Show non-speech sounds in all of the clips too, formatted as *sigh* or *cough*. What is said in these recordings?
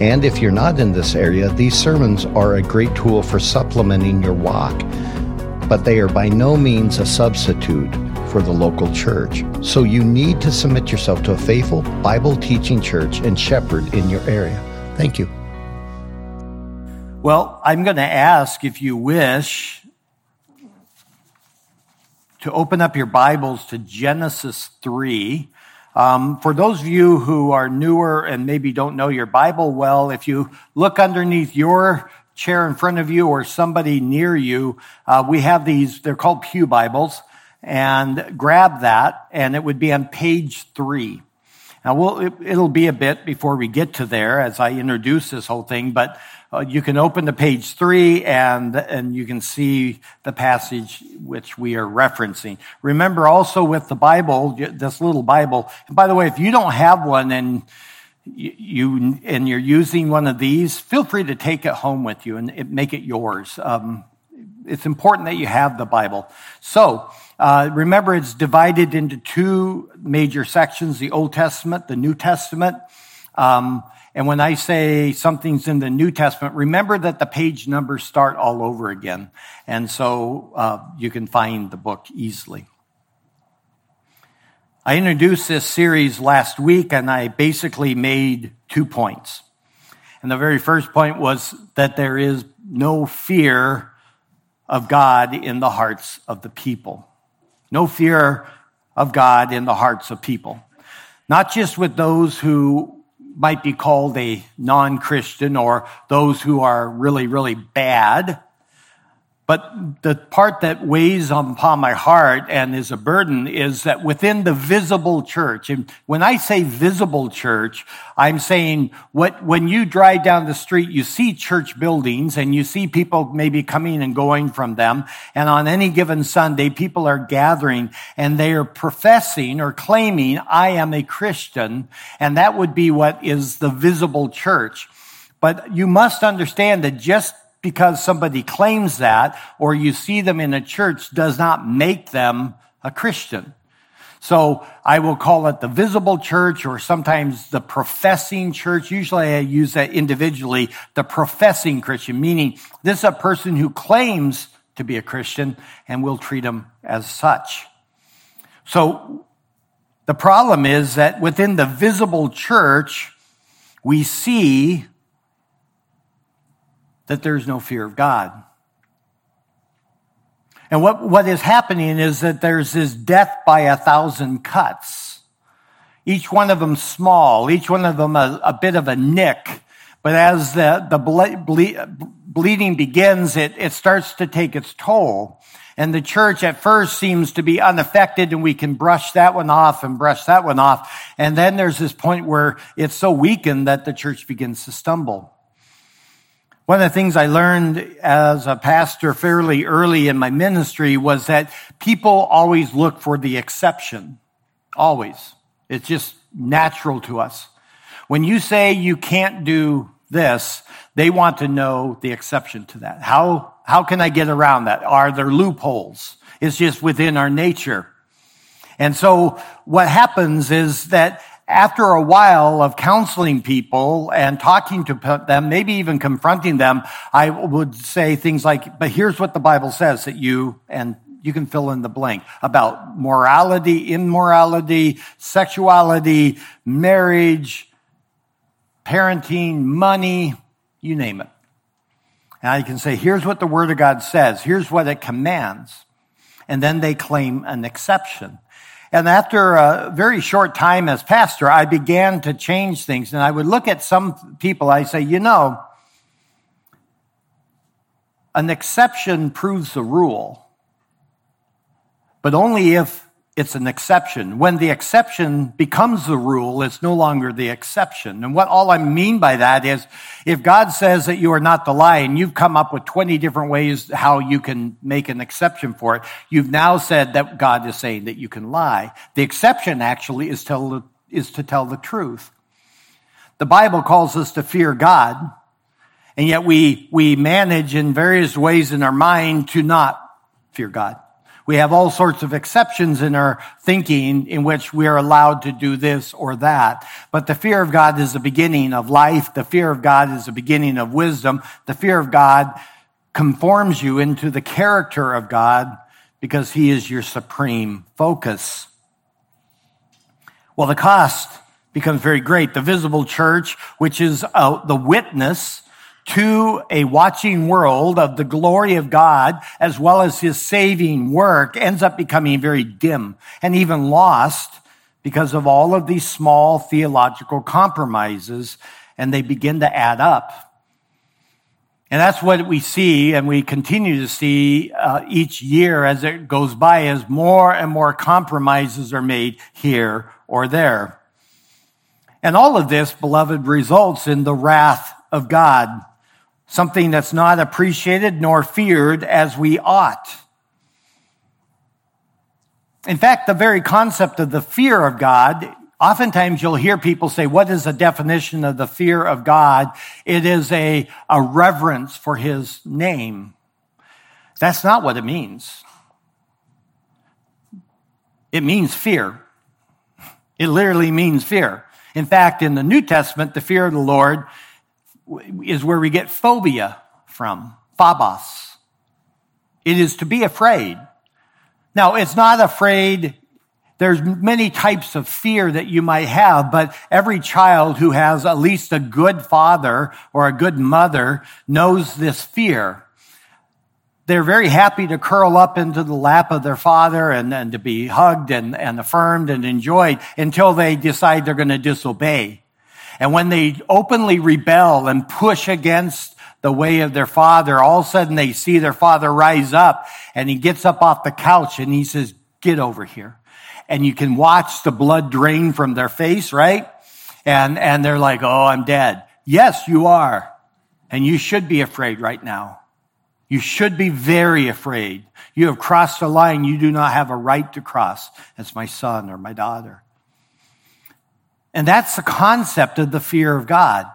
And if you're not in this area, these sermons are a great tool for supplementing your walk, but they are by no means a substitute for the local church. So you need to submit yourself to a faithful Bible teaching church and shepherd in your area. Thank you. Well, I'm going to ask if you wish to open up your Bibles to Genesis 3. Um, for those of you who are newer and maybe don't know your Bible well, if you look underneath your chair in front of you or somebody near you, uh, we have these, they're called Pew Bibles, and grab that, and it would be on page three. Now, we'll, it, it'll be a bit before we get to there as I introduce this whole thing, but uh, you can open to page three and, and you can see the passage which we are referencing. Remember also with the Bible, this little Bible, and by the way, if you don't have one and you, and you're using one of these, feel free to take it home with you and it, make it yours. Um, it's important that you have the Bible. So, uh, remember, it's divided into two major sections the Old Testament, the New Testament. Um, and when I say something's in the New Testament, remember that the page numbers start all over again. And so uh, you can find the book easily. I introduced this series last week and I basically made two points. And the very first point was that there is no fear of God in the hearts of the people. No fear of God in the hearts of people. Not just with those who might be called a non-Christian or those who are really, really bad. But the part that weighs upon my heart and is a burden is that within the visible church, and when I say visible church, I'm saying what, when you drive down the street, you see church buildings and you see people maybe coming and going from them. And on any given Sunday, people are gathering and they are professing or claiming, I am a Christian. And that would be what is the visible church. But you must understand that just because somebody claims that or you see them in a church does not make them a Christian. So I will call it the visible church or sometimes the professing church. Usually I use that individually, the professing Christian, meaning this is a person who claims to be a Christian and we'll treat them as such. So the problem is that within the visible church, we see that there's no fear of God. And what, what is happening is that there's this death by a thousand cuts. Each one of them small, each one of them a, a bit of a nick. But as the, the ble- ble- bleeding begins, it, it starts to take its toll. And the church at first seems to be unaffected and we can brush that one off and brush that one off. And then there's this point where it's so weakened that the church begins to stumble. One of the things I learned as a pastor fairly early in my ministry was that people always look for the exception. Always. It's just natural to us. When you say you can't do this, they want to know the exception to that. How, how can I get around that? Are there loopholes? It's just within our nature. And so what happens is that after a while of counseling people and talking to them, maybe even confronting them, I would say things like, but here's what the Bible says that you, and you can fill in the blank about morality, immorality, sexuality, marriage, parenting, money, you name it. And I can say, here's what the Word of God says. Here's what it commands. And then they claim an exception. And after a very short time as pastor, I began to change things. And I would look at some people, I say, you know, an exception proves the rule, but only if it's an exception. When the exception becomes the rule, it's no longer the exception. And what all I mean by that is if God says that you are not lie and you've come up with 20 different ways how you can make an exception for it, you've now said that God is saying that you can lie. The exception actually is, tell, is to tell the truth. The Bible calls us to fear God, and yet we, we manage in various ways in our mind to not fear God. We have all sorts of exceptions in our thinking in which we are allowed to do this or that. But the fear of God is the beginning of life. The fear of God is the beginning of wisdom. The fear of God conforms you into the character of God because he is your supreme focus. Well, the cost becomes very great. The visible church, which is uh, the witness to a watching world of the glory of God as well as his saving work ends up becoming very dim and even lost because of all of these small theological compromises and they begin to add up. And that's what we see and we continue to see uh, each year as it goes by as more and more compromises are made here or there. And all of this, beloved, results in the wrath of God something that's not appreciated nor feared as we ought. In fact, the very concept of the fear of God, oftentimes you'll hear people say, what is the definition of the fear of God? It is a, a reverence for his name. That's not what it means. It means fear. It literally means fear. In fact, in the New Testament, the fear of the Lord is where we get phobia from, phobos. It is to be afraid. Now, it's not afraid. There's many types of fear that you might have, but every child who has at least a good father or a good mother knows this fear. They're very happy to curl up into the lap of their father and, and to be hugged and, and affirmed and enjoyed until they decide they're going to disobey. And when they openly rebel and push against the way of their father, all of a sudden they see their father rise up and he gets up off the couch and he says, get over here. And you can watch the blood drain from their face, right? And, and they're like, oh, I'm dead. Yes, you are. And you should be afraid right now. You should be very afraid. You have crossed a line you do not have a right to cross as my son or my daughter. And that's the concept of the fear of God.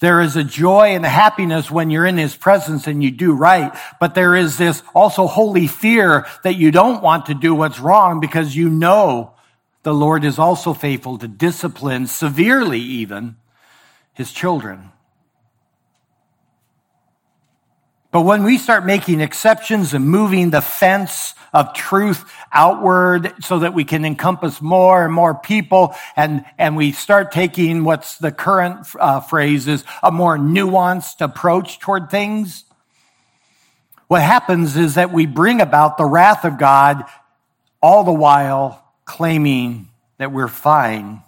There is a joy and a happiness when you're in his presence and you do right. But there is this also holy fear that you don't want to do what's wrong because you know the Lord is also faithful to discipline severely even his children. But when we start making exceptions and moving the fence of truth outward so that we can encompass more and more people and, and we start taking what's the current uh, phrase is a more nuanced approach toward things, what happens is that we bring about the wrath of God all the while claiming that we're fine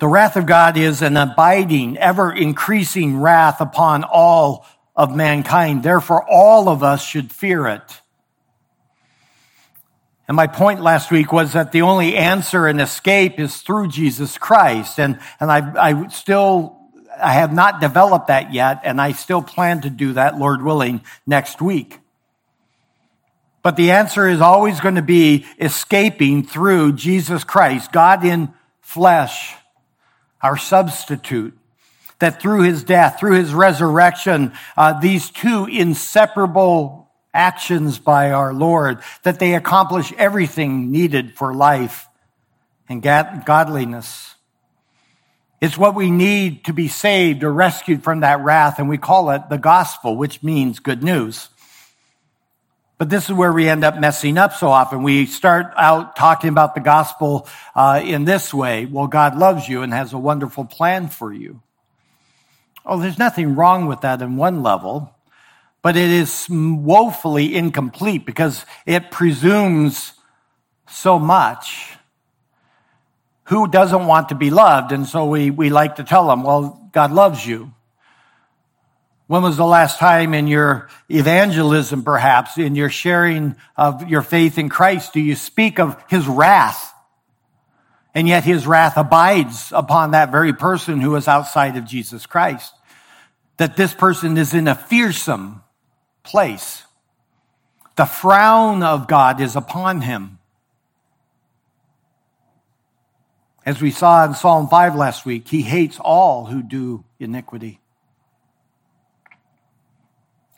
the wrath of God is an abiding, ever increasing wrath upon all of mankind. Therefore, all of us should fear it. And my point last week was that the only answer and escape is through Jesus Christ. And, and I, I still, I have not developed that yet, and I still plan to do that, Lord willing, next week. But the answer is always going to be escaping through Jesus Christ, God in flesh our substitute, that through his death, through his resurrection, uh, these two inseparable actions by our Lord, that they accomplish everything needed for life and godliness. It's what we need to be saved or rescued from that wrath, and we call it the gospel, which means good news. But this is where we end up messing up so often. We start out talking about the gospel uh, in this way. Well, God loves you and has a wonderful plan for you. Oh, there's nothing wrong with that in one level, but it is woefully incomplete because it presumes so much. Who doesn't want to be loved? And so we, we like to tell them, well, God loves you. When was the last time in your evangelism, perhaps, in your sharing of your faith in Christ, do you speak of his wrath? And yet his wrath abides upon that very person who is outside of Jesus Christ. That this person is in a fearsome place. The frown of God is upon him. As we saw in Psalm 5 last week, he hates all who do iniquity.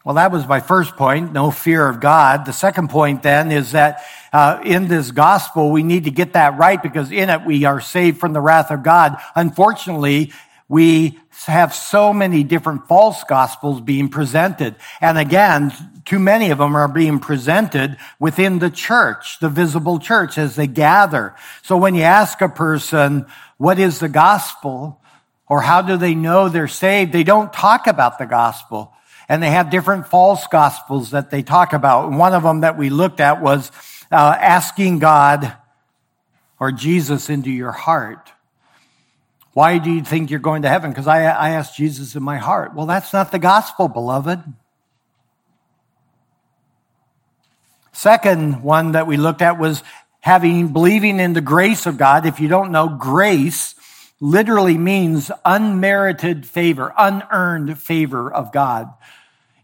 Well, that was my first point, no fear of God. The second point then is that uh, in this gospel, we need to get that right because in it we are saved from the wrath of God. Unfortunately, we have so many different false gospels being presented. And again, too many of them are being presented within the church, the visible church as they gather. So when you ask a person, what is the gospel? Or how do they know they're saved? They don't talk about the gospel and they have different false gospels that they talk about. One of them that we looked at was uh, asking God or Jesus into your heart. Why do you think you're going to heaven? Because I, I asked Jesus in my heart. Well, that's not the gospel, beloved. Second one that we looked at was having believing in the grace of God. If you don't know, grace literally means unmerited favor, unearned favor of God.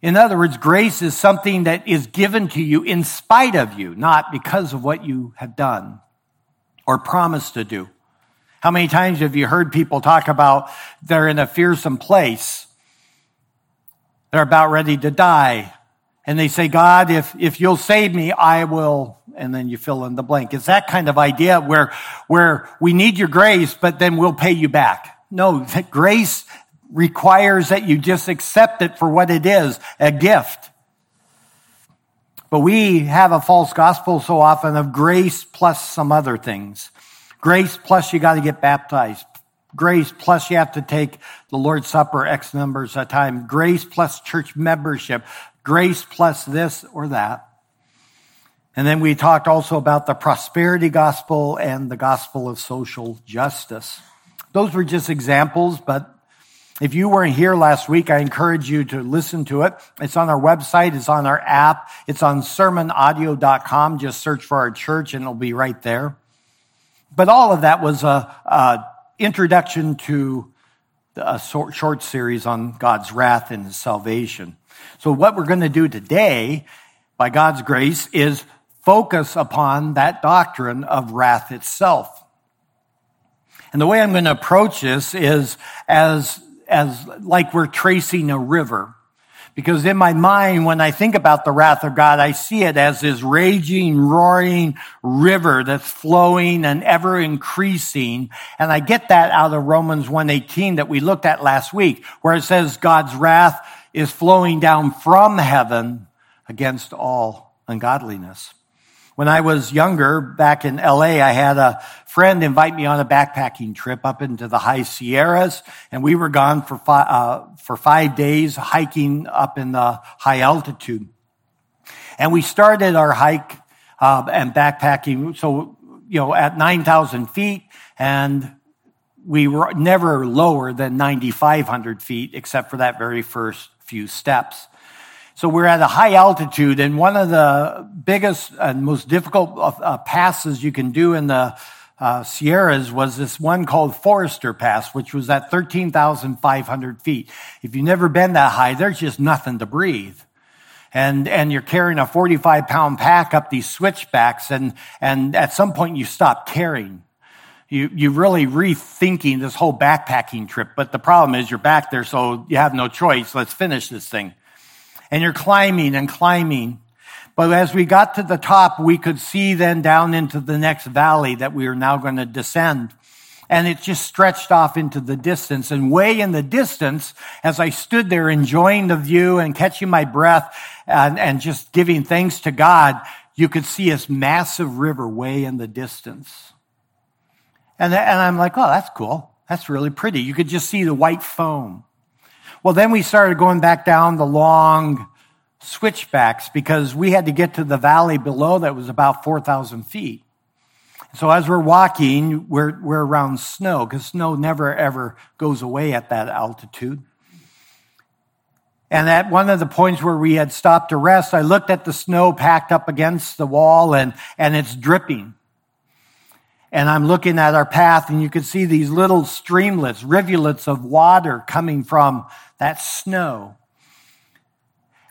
In other words, grace is something that is given to you in spite of you, not because of what you have done or promised to do. How many times have you heard people talk about they're in a fearsome place? They're about ready to die. And they say, God, if, if you'll save me, I will and then you fill in the blank. It's that kind of idea where, where we need your grace, but then we'll pay you back. No, *laughs* grace requires that you just accept it for what it is, a gift. But we have a false gospel so often of grace plus some other things. Grace plus you got to get baptized. Grace plus you have to take the Lord's Supper X numbers a time. Grace plus church membership. Grace plus this or that. And then we talked also about the prosperity gospel and the gospel of social justice. Those were just examples, but if you weren't here last week, I encourage you to listen to it. It's on our website. It's on our app. It's on sermonaudio.com. Just search for our church and it'll be right there. But all of that was a, a introduction to a short series on God's wrath and his salvation. So what we're going to do today, by God's grace, is focus upon that doctrine of wrath itself. And the way I'm going to approach this is as, as like we're tracing a river. Because in my mind, when I think about the wrath of God, I see it as this raging, roaring river that's flowing and ever increasing. And I get that out of Romans 1.18 that we looked at last week, where it says God's wrath is flowing down from heaven against all ungodliness. When I was younger, back in LA, I had a friend invite me on a backpacking trip up into the high Sierras, and we were gone for five, uh, for five days hiking up in the high altitude. And we started our hike uh, and backpacking, so you know, at 9,000 feet, and we were never lower than 9,500 feet, except for that very first few steps. So we're at a high altitude, and one of the biggest and most difficult uh, passes you can do in the uh, Sierras was this one called Forester Pass, which was at 13,500 feet. If you've never been that high, there's just nothing to breathe. And, and you're carrying a 45 pound pack up these switchbacks, and, and at some point you stop carrying. You, you really rethinking this whole backpacking trip, but the problem is you're back there, so you have no choice. Let's finish this thing and you're climbing and climbing. But as we got to the top, we could see then down into the next valley that we are now going to descend. And it just stretched off into the distance. And way in the distance, as I stood there enjoying the view and catching my breath and, and just giving thanks to God, you could see this massive river way in the distance. And, and I'm like, oh, that's cool. That's really pretty. You could just see the white foam. Well, then we started going back down the long switchbacks because we had to get to the valley below that was about 4,000 feet. So as we're walking, we're, we're around snow because snow never ever goes away at that altitude. And at one of the points where we had stopped to rest, I looked at the snow packed up against the wall and, and it's dripping. And I'm looking at our path and you can see these little streamlets, rivulets of water coming from that snow.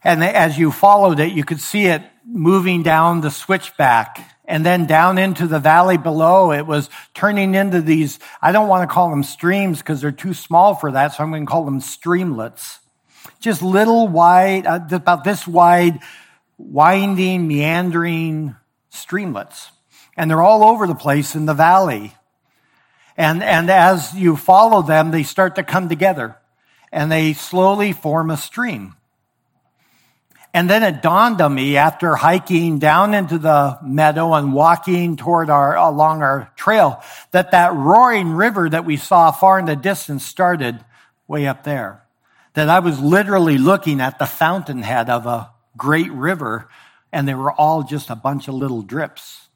And as you followed it, you could see it moving down the switchback and then down into the valley below. It was turning into these, I don't want to call them streams because they're too small for that. So I'm going to call them streamlets. Just little wide, uh, about this wide, winding, meandering streamlets. And they're all over the place in the valley. And, and as you follow them, they start to come together and they slowly form a stream. And then it dawned on me after hiking down into the meadow and walking toward our, along our trail, that that roaring river that we saw far in the distance started way up there. That I was literally looking at the fountainhead of a great river and they were all just a bunch of little drips.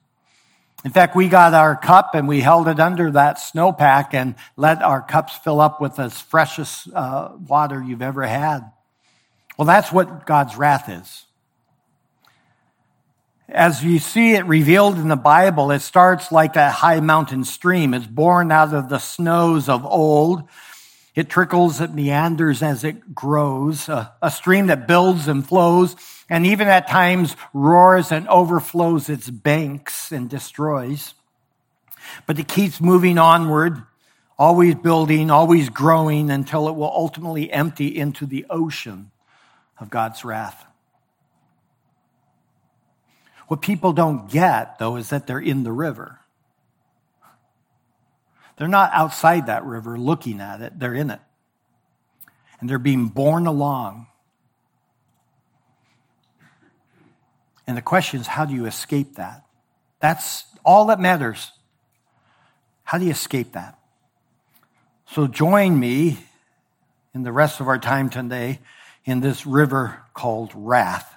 In fact, we got our cup and we held it under that snowpack and let our cups fill up with the freshest uh, water you've ever had. Well, that's what God's wrath is. As you see it revealed in the Bible, it starts like a high mountain stream. It's born out of the snows of old. It trickles, it meanders as it grows, a, a, stream that builds and flows, and even at times roars and overflows its banks and destroys. But it keeps moving onward, always building, always growing until it will ultimately empty into the ocean of God's wrath. What people don't get, though, is that they're in the river. They're not outside that river looking at it, they're in it. And they're being borne along. And the question is, how do you escape that? That's all that matters. How do you escape that? So join me in the rest of our time today in this river called Wrath.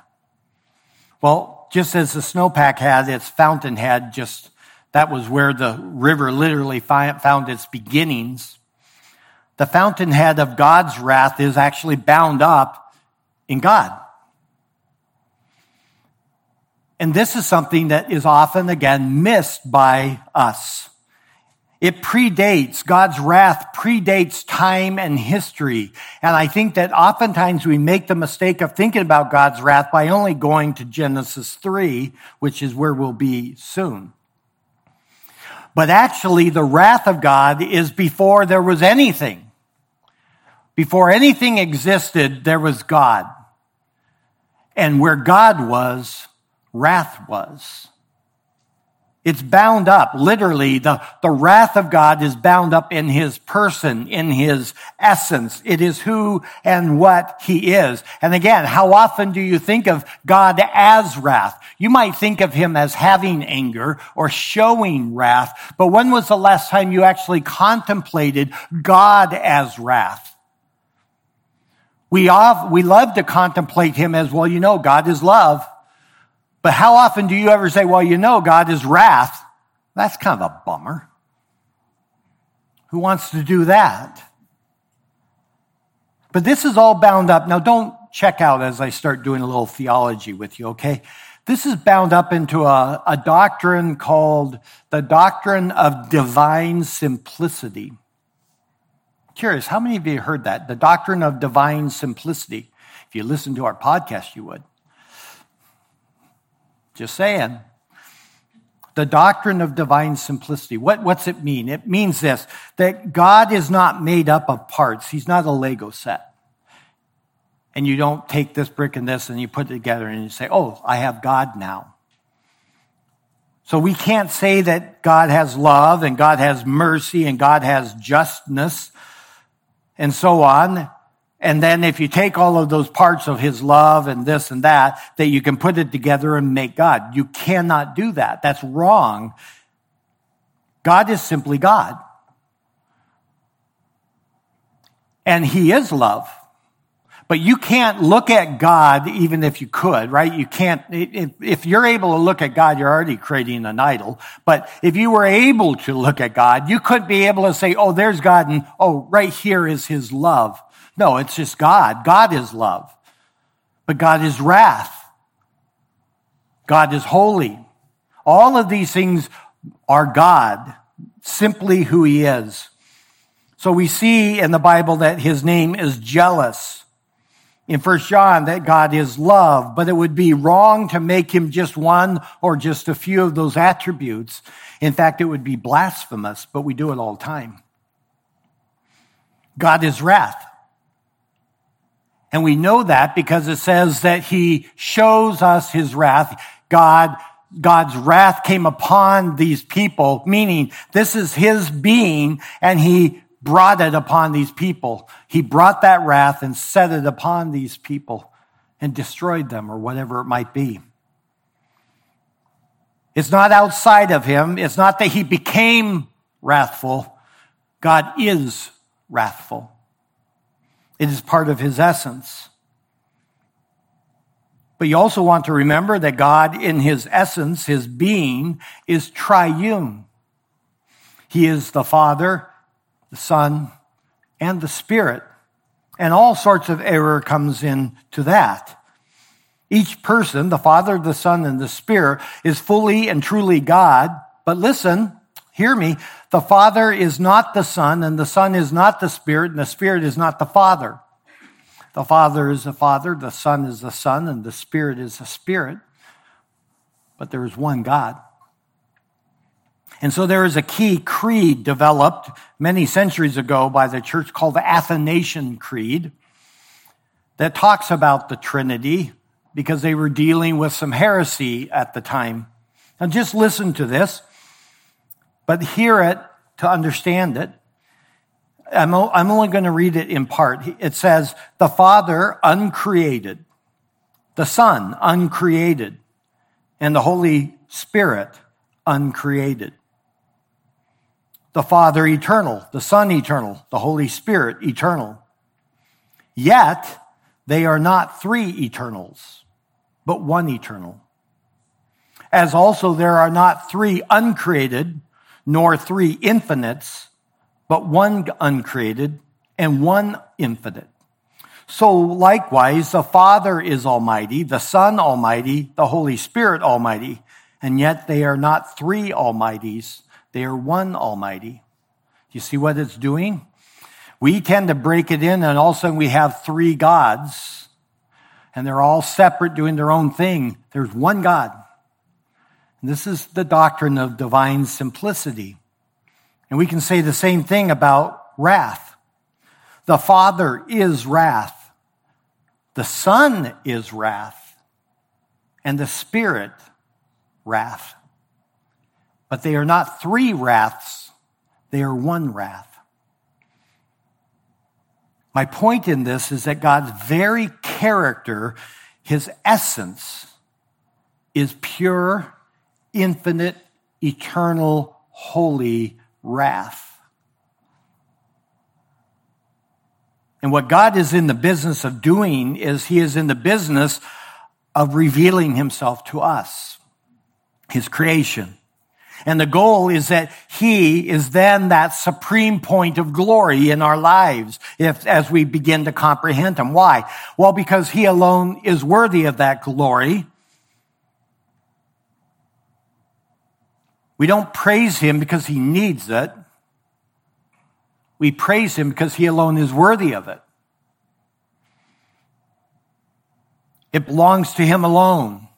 Well, just as the snowpack had its fountainhead, just that was where the river literally found its beginnings. The fountainhead of God's wrath is actually bound up in God. And this is something that is often, again, missed by us. It predates, God's wrath predates time and history. And I think that oftentimes we make the mistake of thinking about God's wrath by only going to Genesis 3, which is where we'll be soon. But actually, the wrath of God is before there was anything. Before anything existed, there was God. And where God was, wrath was. It's bound up, literally. The, the wrath of God is bound up in his person, in his essence. It is who and what he is. And again, how often do you think of God as wrath? You might think of him as having anger or showing wrath, but when was the last time you actually contemplated God as wrath? We, off, we love to contemplate him as, well, you know, God is love. But how often do you ever say, well, you know, God is wrath? That's kind of a bummer. Who wants to do that? But this is all bound up. Now, don't check out as I start doing a little theology with you, okay? This is bound up into a, a doctrine called the doctrine of divine simplicity. Curious, how many of you heard that? The doctrine of divine simplicity. If you listen to our podcast, you would. Just saying. The doctrine of divine simplicity. What, what's it mean? It means this, that God is not made up of parts. He's not a Lego set. And you don't take this brick and this and you put it together and you say, oh, I have God now. So we can't say that God has love and God has mercy and God has justness and so on. And then if you take all of those parts of his love and this and that, that you can put it together and make God. You cannot do that. That's wrong. God is simply God. And he is love. But you can't look at God even if you could, right? You can't, if you're able to look at God, you're already creating an idol. But if you were able to look at God, you couldn't be able to say, oh, there's God and oh, right here is his love. No, it's just God. God is love. but God is wrath. God is holy. All of these things are God, simply who he is. So we see in the Bible that his name is jealous. In First John, that God is love, but it would be wrong to make him just one or just a few of those attributes. In fact, it would be blasphemous, but we do it all the time. God is wrath. And we know that because it says that he shows us his wrath. God, God's wrath came upon these people, meaning this is his being and he brought it upon these people. He brought that wrath and set it upon these people and destroyed them or whatever it might be. It's not outside of him. It's not that he became wrathful. God is wrathful. It is part of his essence. But you also want to remember that God, in his essence, his being, is triune. He is the Father, the Son, and the Spirit. And all sorts of error comes into that. Each person, the Father, the Son, and the Spirit, is fully and truly God. But listen, hear me. The Father is not the Son, and the Son is not the Spirit, and the Spirit is not the Father. The Father is the Father, the Son is the Son, and the Spirit is the Spirit. But there is one God. And so there is a key creed developed many centuries ago by the church called the Athanasian Creed that talks about the Trinity because they were dealing with some heresy at the time. Now just listen to this but hear it to understand it. I'm, I'm only going to read it in part. It says, the Father uncreated, the Son uncreated, and the Holy Spirit uncreated. The Father eternal, the Son eternal, the Holy Spirit eternal. Yet they are not three eternals, but one eternal. As also there are not three uncreated, nor three infinites, but one uncreated and one infinite. So likewise, the Father is Almighty, the Son Almighty, the Holy Spirit Almighty, and yet they are not three Almighties, they are one Almighty. You see what it's doing? We tend to break it in, and all of a sudden we have three gods, and they're all separate doing their own thing. There's one God. This is the doctrine of divine simplicity. And we can say the same thing about wrath. The Father is wrath. The Son is wrath. And the Spirit, wrath. But they are not three wraths, they are one wrath. My point in this is that God's very character, his essence, is pure infinite, eternal, holy wrath. And what God is in the business of doing is he is in the business of revealing himself to us, his creation. And the goal is that he is then that supreme point of glory in our lives if, as we begin to comprehend him. Why? Well, because he alone is worthy of that glory. We don't praise him because he needs it. We praise him because he alone is worthy of it. It belongs to him alone.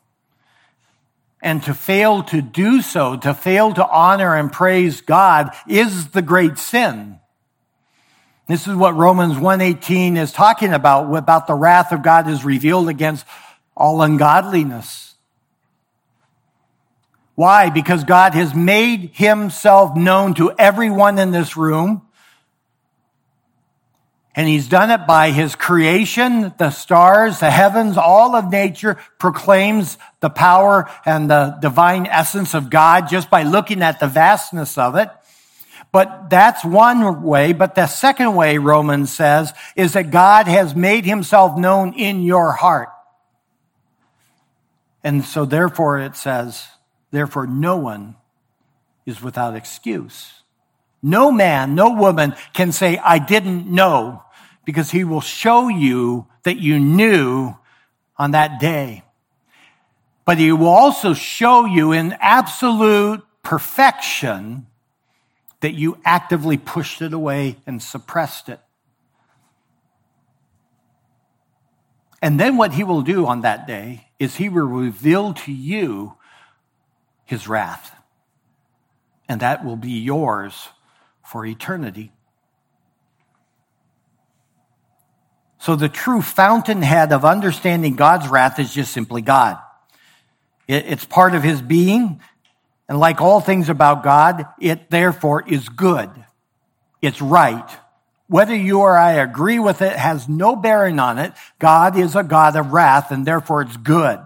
And to fail to do so, to fail to honor and praise God is the great sin. This is what Romans 1:18 is talking about, about the wrath of God is revealed against all ungodliness. Why? Because God has made himself known to everyone in this room. And he's done it by his creation, the stars, the heavens, all of nature proclaims the power and the divine essence of God just by looking at the vastness of it. But that's one way. But the second way, Romans says, is that God has made himself known in your heart. And so therefore it says, Therefore, no one is without excuse. No man, no woman can say, I didn't know, because he will show you that you knew on that day. But he will also show you in absolute perfection that you actively pushed it away and suppressed it. And then what he will do on that day is he will reveal to you his wrath. And that will be yours for eternity. So the true fountainhead of understanding God's wrath is just simply God. It's part of his being. And like all things about God, it therefore is good. It's right. Whether you or I agree with it has no bearing on it. God is a God of wrath and therefore it's good.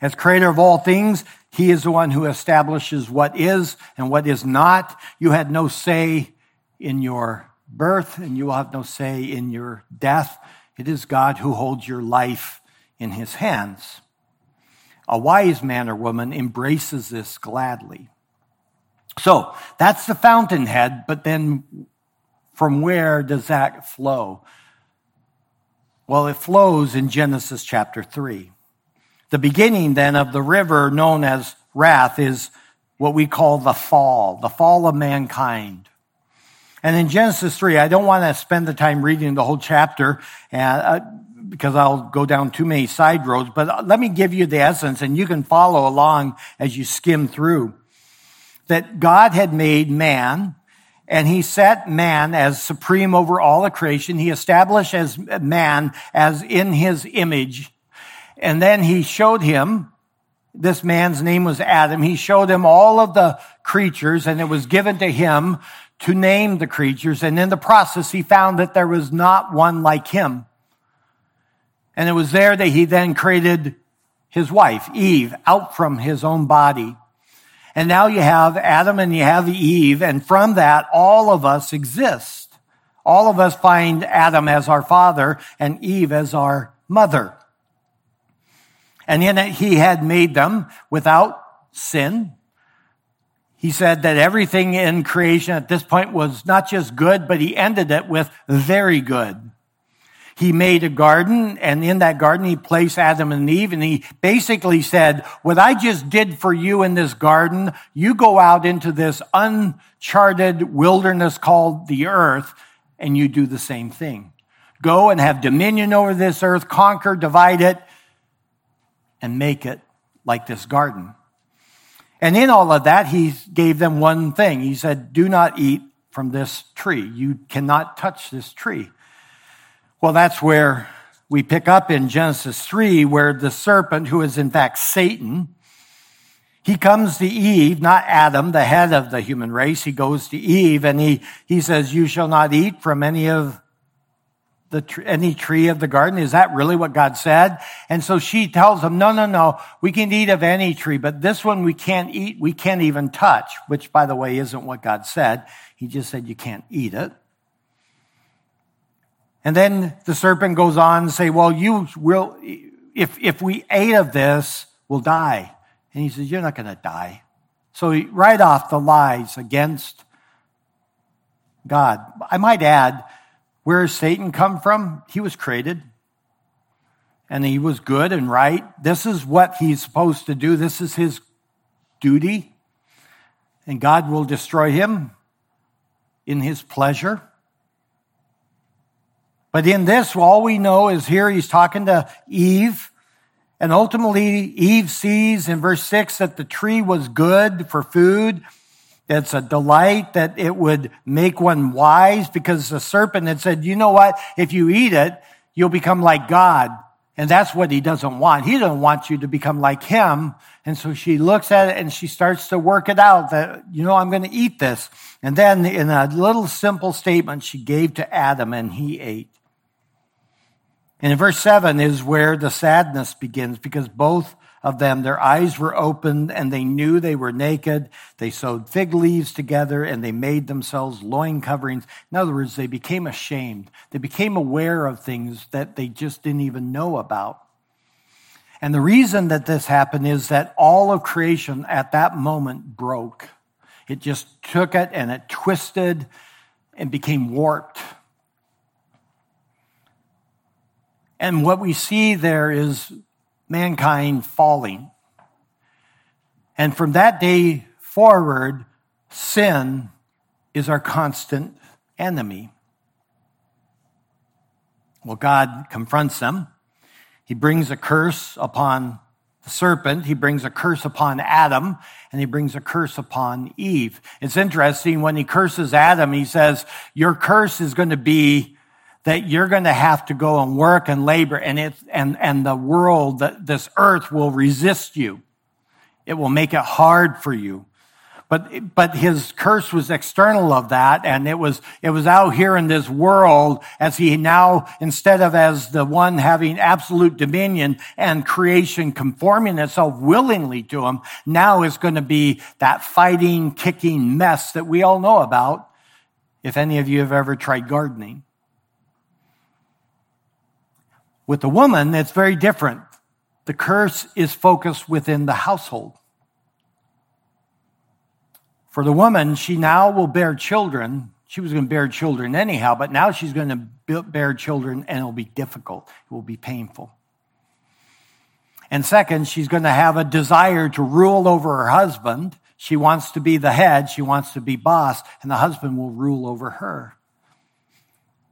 As creator of all things, he is the one who establishes what is and what is not. You had no say in your birth and you will have no say in your death. It is God who holds your life in his hands. A wise man or woman embraces this gladly. So that's the fountainhead, but then from where does that flow? Well, it flows in Genesis chapter 3. The beginning then of the river known as wrath is what we call the fall, the fall of mankind. And in Genesis 3, I don't want to spend the time reading the whole chapter uh, uh, because I'll go down too many side roads, but uh, let me give you the essence and you can follow along as you skim through. That God had made man and he set man as supreme over all the creation. He established as uh, man as in his image. And then he showed him, this man's name was Adam. He showed him all of the creatures and it was given to him to name the creatures. And in the process, he found that there was not one like him. And it was there that he then created his wife, Eve, out from his own body. And now you have Adam and you have Eve. And from that, all of us exist. All of us find Adam as our father and Eve as our mother. And in it, he had made them without sin, he said that everything in creation at this point was not just good, but he ended it with very good. He made a garden, and in that garden, he placed Adam and Eve, and he basically said, What I just did for you in this garden, you go out into this uncharted wilderness called the earth, and you do the same thing. Go and have dominion over this earth, conquer, divide it, and make it like this garden. And in all of that, he gave them one thing. He said, Do not eat from this tree. You cannot touch this tree. Well, that's where we pick up in Genesis 3, where the serpent, who is in fact Satan, he comes to Eve, not Adam, the head of the human race. He goes to Eve and he, he says, You shall not eat from any of the any tree of the garden? Is that really what God said? And so she tells him, no, no, no, we can eat of any tree, but this one we can't eat, we can't even touch, which by the way isn't what God said. He just said you can't eat it. And then the serpent goes on and say, well, you will, if, if we ate of this, we'll die. And he says, you're not going to die. So he, right off the lies against God. I might add, where does Satan come from? He was created and he was good and right. This is what he's supposed to do. This is his duty. And God will destroy him in his pleasure. But in this, all we know is here he's talking to Eve. And ultimately, Eve sees in verse 6 that the tree was good for food it's a delight that it would make one wise because the serpent had said, you know what? If you eat it, you'll become like God. And that's what he doesn't want. He doesn't want you to become like him. And so she looks at it and she starts to work it out that, you know, I'm going to eat this. And then in a little simple statement, she gave to Adam and he ate. And in verse seven is where the sadness begins because both of them, their eyes were opened and they knew they were naked. They sewed fig leaves together and they made themselves loin coverings. In other words, they became ashamed. They became aware of things that they just didn't even know about. And the reason that this happened is that all of creation at that moment broke. It just took it and it twisted and became warped. And what we see there is mankind falling. And from that day forward, sin is our constant enemy. Well, God confronts them. He brings a curse upon the serpent, he brings a curse upon Adam, and he brings a curse upon Eve. It's interesting when he curses Adam, he says, Your curse is going to be that you're going to have to go and work and labor, and, it, and, and the world, this earth will resist you. It will make it hard for you. But, but his curse was external of that. And it was, it was out here in this world as he now, instead of as the one having absolute dominion and creation conforming itself willingly to him, now is going to be that fighting, kicking mess that we all know about. If any of you have ever tried gardening. With the woman, it's very different. The curse is focused within the household. For the woman, she now will bear children. She was going to bear children anyhow, but now she's going to bear children and it'll be difficult. It will be painful. And second, she's going to have a desire to rule over her husband. She wants to be the head. She wants to be boss and the husband will rule over her.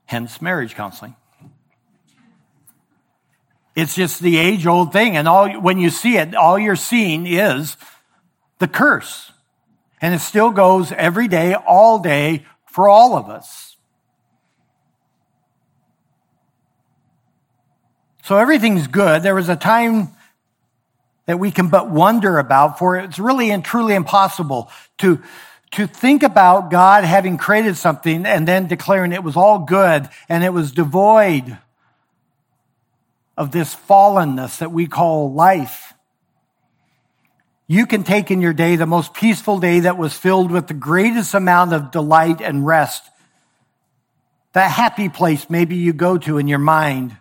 Hence marriage counseling. It's just the age old thing. And all, when you see it, all you're seeing is the curse. And it still goes every day, all day for all of us. So everything's good. There was a time that we can but wonder about, for it's really and truly impossible to, to think about God having created something and then declaring it was all good and it was devoid of this fallenness that we call life. You can take in your day the most peaceful day that was filled with the greatest amount of delight and rest. That happy place maybe you go to in your mind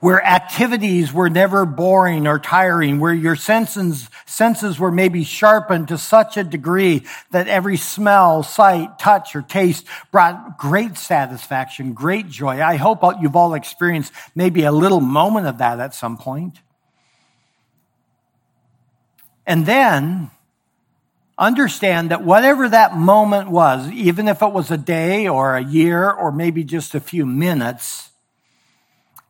where activities were never boring or tiring, where your senses, senses were maybe sharpened to such a degree that every smell, sight, touch, or taste brought great satisfaction, great joy. I hope you've all experienced maybe a little moment of that at some point. And then understand that whatever that moment was, even if it was a day or a year or maybe just a few minutes,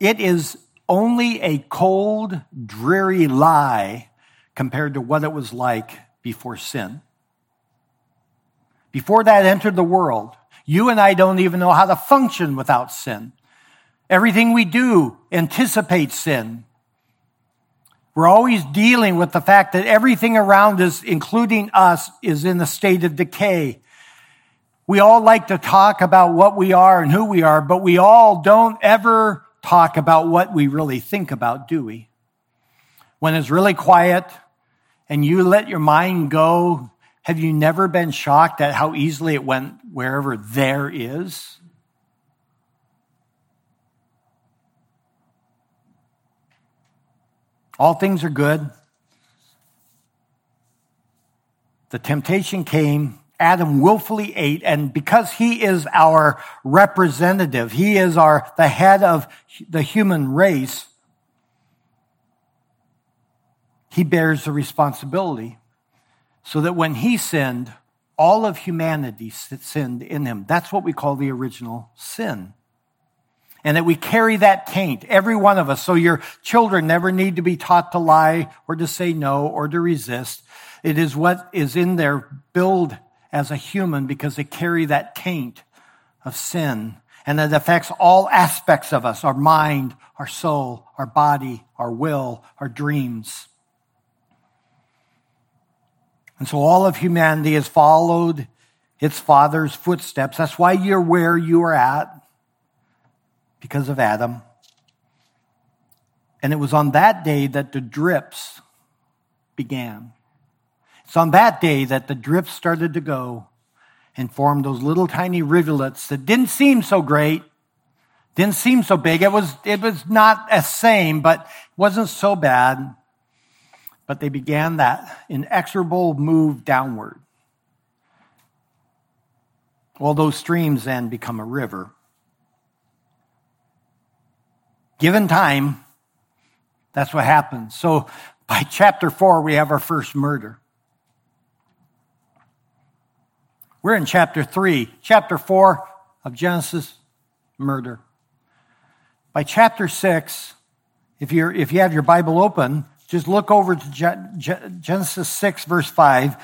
it is only a cold, dreary lie compared to what it was like before sin. Before that entered the world, you and I don't even know how to function without sin. Everything we do anticipates sin. We're always dealing with the fact that everything around us, including us, is in a state of decay. We all like to talk about what we are and who we are, but we all don't ever talk about what we really think about, do we? When it's really quiet and you let your mind go, have you never been shocked at how easily it went wherever there is? All things are good. The temptation came. Adam willfully ate, and because he is our representative, he is our, the head of the human race, he bears the responsibility. So that when he sinned, all of humanity sinned in him. That's what we call the original sin and that we carry that taint, every one of us. So your children never need to be taught to lie or to say no or to resist. It is what is in their build as a human because they carry that taint of sin. And it affects all aspects of us, our mind, our soul, our body, our will, our dreams. And so all of humanity has followed its father's footsteps. That's why you're where you are at because of Adam. And it was on that day that the drips began. It's on that day that the drips started to go and form those little tiny rivulets that didn't seem so great, didn't seem so big. It was, it was not as same, but wasn't so bad. But they began that inexorable move downward. Well, those streams then become a river. Given time, that's what happens. So by chapter four, we have our first murder. We're in chapter three. Chapter four of Genesis, murder. By chapter six, if, you're, if you have your Bible open, just look over to Genesis 6, verse 5.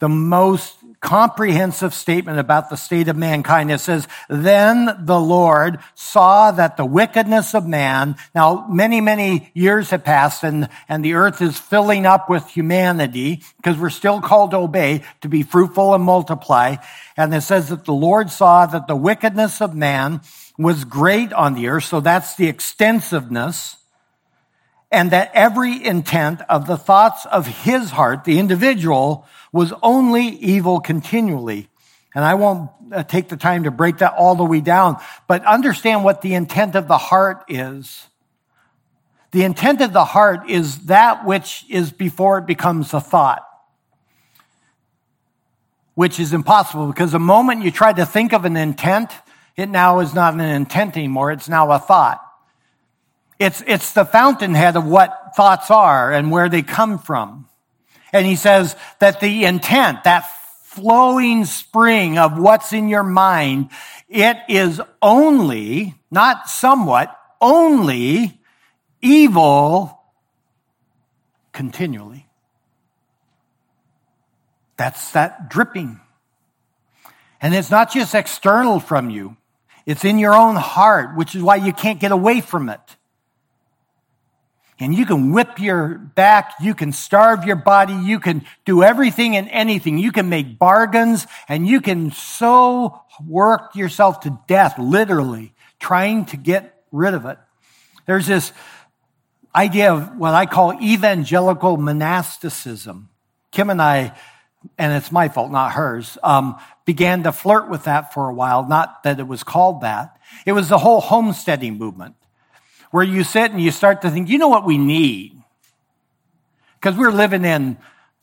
The most comprehensive statement about the state of mankind. It says, then the Lord saw that the wickedness of man, now many, many years have passed and, and the earth is filling up with humanity because we're still called to obey, to be fruitful and multiply. And it says that the Lord saw that the wickedness of man was great on the earth. So that's the extensiveness and that every intent of the thoughts of his heart, the individual, was only evil continually. And I won't uh, take the time to break that all the way down, but understand what the intent of the heart is. The intent of the heart is that which is before it becomes a thought, which is impossible because the moment you try to think of an intent, it now is not an intent anymore. It's now a thought. It's, it's the fountainhead of what thoughts are and where they come from. And he says that the intent, that flowing spring of what's in your mind, it is only, not somewhat, only evil continually. That's that dripping. And it's not just external from you. It's in your own heart, which is why you can't get away from it. And you can whip your back, you can starve your body, you can do everything and anything. You can make bargains and you can so work yourself to death, literally, trying to get rid of it. There's this idea of what I call evangelical monasticism. Kim and I, and it's my fault, not hers, um, began to flirt with that for a while. Not that it was called that. It was the whole homesteading movement where you sit and you start to think, you know what we need? Because we're living in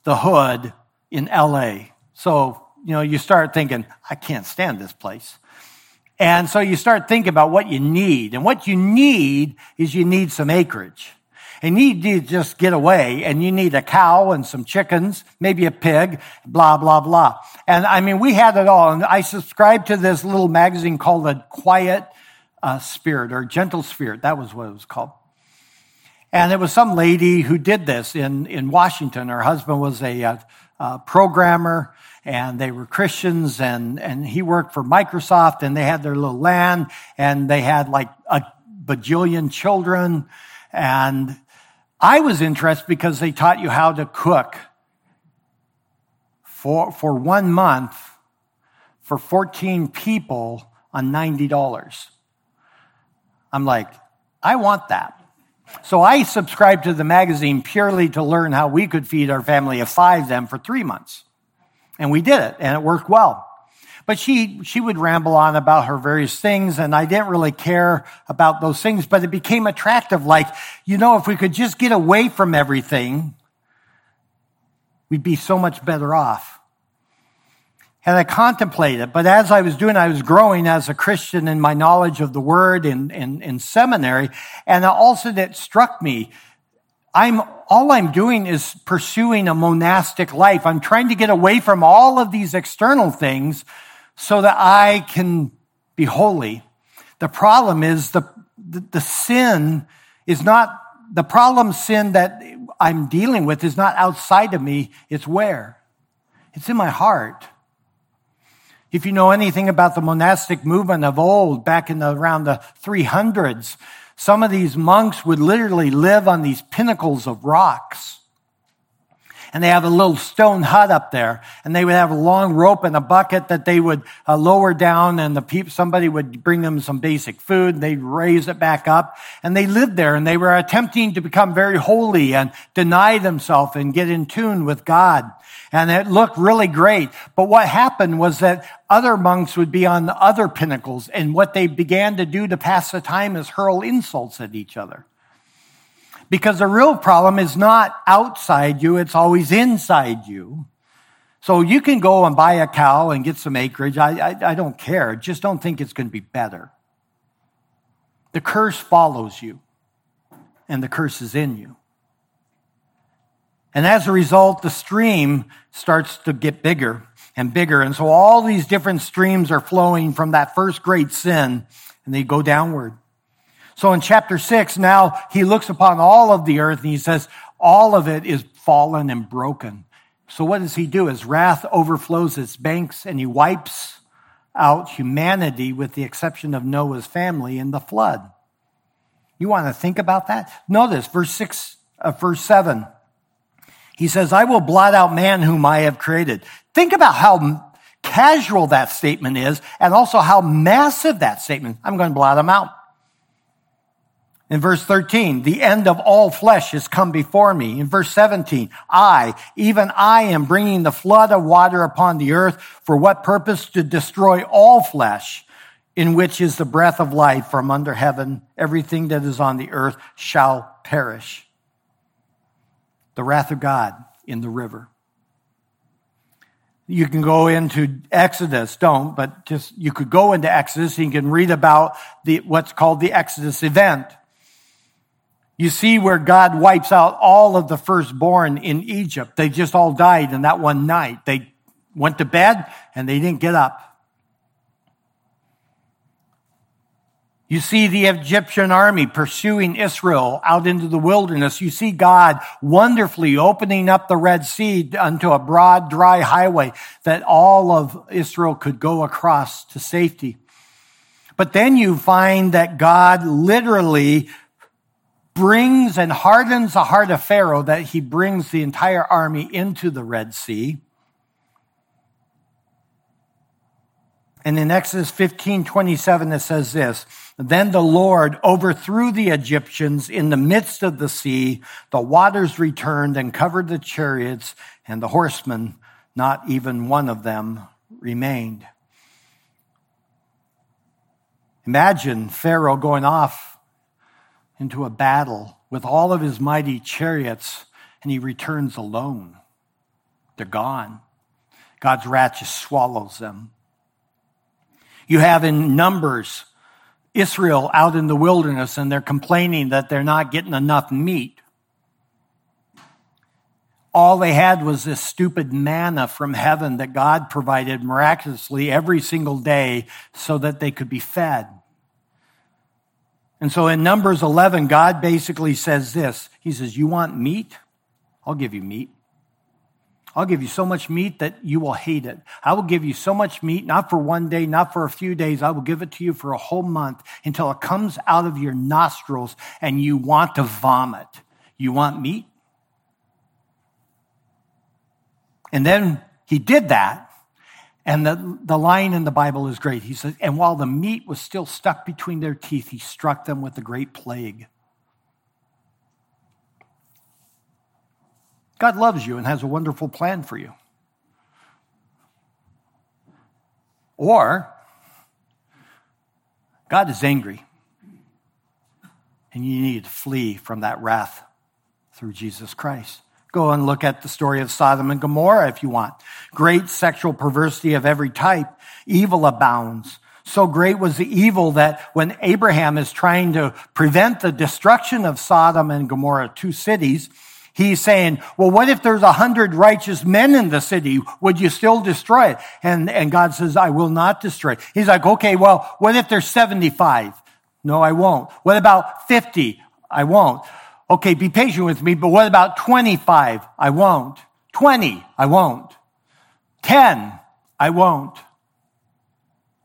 the hood in LA. So, you know, you start thinking, I can't stand this place. And so you start thinking about what you need. And what you need is you need some acreage. And you need to just get away and you need a cow and some chickens, maybe a pig, blah, blah, blah. And I mean, we had it all. And I subscribed to this little magazine called The Quiet uh, spirit or gentle spirit. That was what it was called. And it was some lady who did this in, in Washington. Her husband was a, a, a programmer and they were Christians and, and he worked for Microsoft and they had their little land and they had like a bajillion children. And I was interested because they taught you how to cook for, for one month for 14 people on $90. I'm like, I want that. So I subscribed to the magazine purely to learn how we could feed our family of five them for three months. And we did it, and it worked well. But she, she would ramble on about her various things, and I didn't really care about those things, but it became attractive. Like, you know, if we could just get away from everything, we'd be so much better off. And I contemplated, but as I was doing, I was growing as a Christian in my knowledge of the word in, in, in seminary. And also that struck me, I'm, all I'm doing is pursuing a monastic life. I'm trying to get away from all of these external things so that I can be holy. The problem is the, the, the sin is not, the problem sin that I'm dealing with is not outside of me. It's where? It's in my heart. If you know anything about the monastic movement of old, back in the, around the 300s, some of these monks would literally live on these pinnacles of rocks and they have a little stone hut up there and they would have a long rope and a bucket that they would uh, lower down and the people, somebody would bring them some basic food and they'd raise it back up and they lived there and they were attempting to become very holy and deny themselves and get in tune with God. And it looked really great. But what happened was that other monks would be on the other pinnacles and what they began to do to pass the time is hurl insults at each other. Because the real problem is not outside you, it's always inside you. So you can go and buy a cow and get some acreage. I, I, I don't care. Just don't think it's going to be better. the curse follows you, and the curse is in you. And as a result, the stream starts to get bigger and bigger. And so all these different streams are flowing from that first great sin, and they go downward. So in chapter six, now he looks upon all of the earth and he says, all of it is fallen and broken. So what does he do? His wrath overflows its banks and he wipes out humanity with the exception of Noah's family in the flood. You want to think about that? Notice verse six, uh, verse seven. He says, I will blot out man whom I have created. Think about how casual that statement is and also how massive that statement. I'm going to blot him out. In verse 13, the end of all flesh has come before me. In verse 17, I, even I am bringing the flood of water upon the earth. For what purpose? To destroy all flesh, in which is the breath of life from under heaven. Everything that is on the earth shall perish. The wrath of God in the river. You can go into Exodus, don't, but just, you could go into Exodus and you can read about the, what's called the Exodus event you see where God wipes out all of the firstborn in Egypt. They just all died in that one night. They went to bed and they didn't get up. You see the Egyptian army pursuing Israel out into the wilderness. You see God wonderfully opening up the Red Sea unto a broad, dry highway that all of Israel could go across to safety. But then you find that God literally brings and hardens the heart of Pharaoh that he brings the entire army into the Red Sea. And in Exodus 15, 27, it says this, Then the Lord overthrew the Egyptians in the midst of the sea. The waters returned and covered the chariots and the horsemen. Not even one of them remained. Imagine Pharaoh going off into a battle with all of his mighty chariots and he returns alone. They're gone. God's wrath just swallows them. You have in Numbers Israel out in the wilderness and they're complaining that they're not getting enough meat. All they had was this stupid manna from heaven that God provided miraculously every single day so that they could be fed. And so in Numbers 11, God basically says this. He says, You want meat? I'll give you meat. I'll give you so much meat that you will hate it. I will give you so much meat, not for one day, not for a few days. I will give it to you for a whole month until it comes out of your nostrils and you want to vomit. You want meat? And then he did that. And the, the line in the Bible is great. He says, and while the meat was still stuck between their teeth, he struck them with the great plague. God loves you and has a wonderful plan for you. Or, God is angry, and you need to flee from that wrath through Jesus Christ. Go and look at the story of Sodom and Gomorrah if you want. Great sexual perversity of every type. Evil abounds. So great was the evil that when Abraham is trying to prevent the destruction of Sodom and Gomorrah, two cities, he's saying, well, what if there's a hundred righteous men in the city? Would you still destroy it? And, and God says, I will not destroy it. He's like, okay, well, what if there's 75? No, I won't. What about 50? I won't. Okay, be patient with me, but what about 25? I won't. 20? I won't. 10? I won't.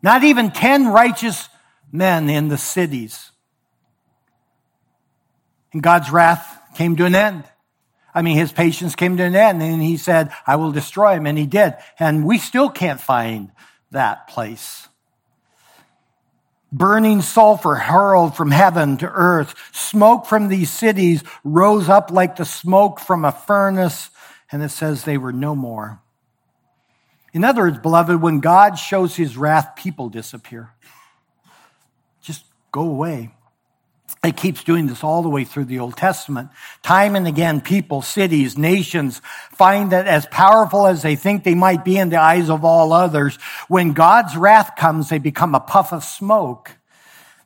Not even 10 righteous men in the cities. And God's wrath came to an end. I mean, his patience came to an end and he said, I will destroy him. And he did. And we still can't find that place burning sulfur hurled from heaven to earth. Smoke from these cities rose up like the smoke from a furnace, and it says they were no more. In other words, beloved, when God shows his wrath, people disappear. Just go away. It keeps doing this all the way through the Old Testament. Time and again, people, cities, nations find that as powerful as they think they might be in the eyes of all others, when God's wrath comes, they become a puff of smoke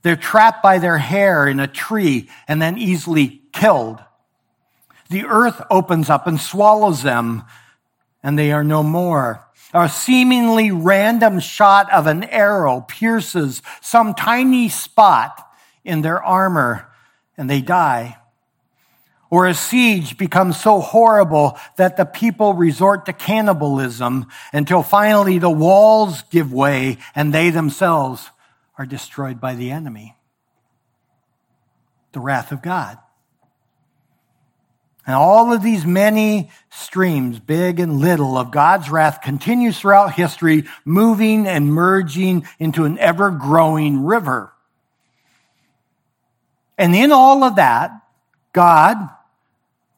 They're trapped by their hair in a tree and then easily killed. The earth opens up and swallows them, and they are no more. A seemingly random shot of an arrow pierces some tiny spot in their armor, and they die. Or a siege becomes so horrible that the people resort to cannibalism until finally the walls give way and they themselves are destroyed by the enemy. The wrath of God. And all of these many streams, big and little, of God's wrath continues throughout history, moving and merging into an ever growing river. And in all of that, God,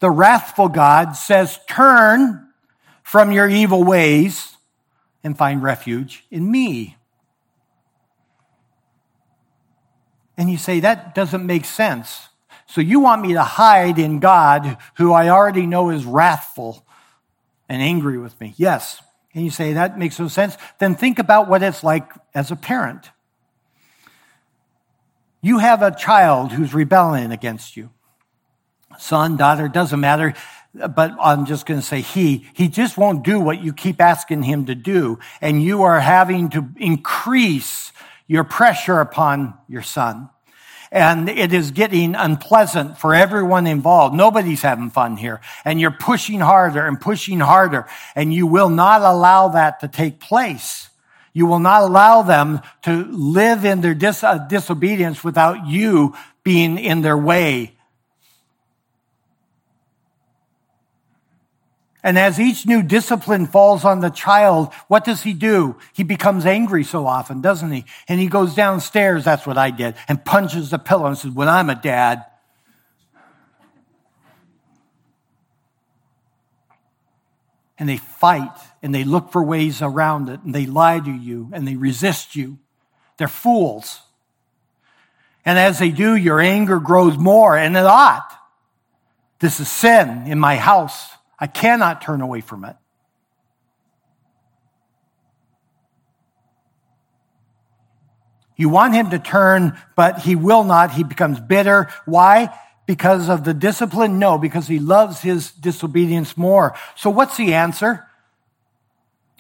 the wrathful God, says, Turn from your evil ways and find refuge in me. And you say, that doesn't make sense. So you want me to hide in God, who I already know is wrathful and angry with me. Yes. And you say, that makes no sense. Then think about what it's like as a parent. You have a child who's rebelling against you. Son, daughter, doesn't matter. But I'm just going to say he. He just won't do what you keep asking him to do. And you are having to increase your pressure upon your son. And it is getting unpleasant for everyone involved. Nobody's having fun here. And you're pushing harder and pushing harder. And you will not allow that to take place. You will not allow them to live in their dis- uh, disobedience without you being in their way. And as each new discipline falls on the child, what does he do? He becomes angry so often, doesn't he? And he goes downstairs, that's what I did, and punches the pillow and says, When I'm a dad, and they fight and they look for ways around it and they lie to you and they resist you. They're fools. And as they do, your anger grows more and it ought. This is sin in my house. I cannot turn away from it. You want him to turn, but he will not. He becomes bitter. Why? Because of the discipline? No, because he loves his disobedience more. So what's the answer?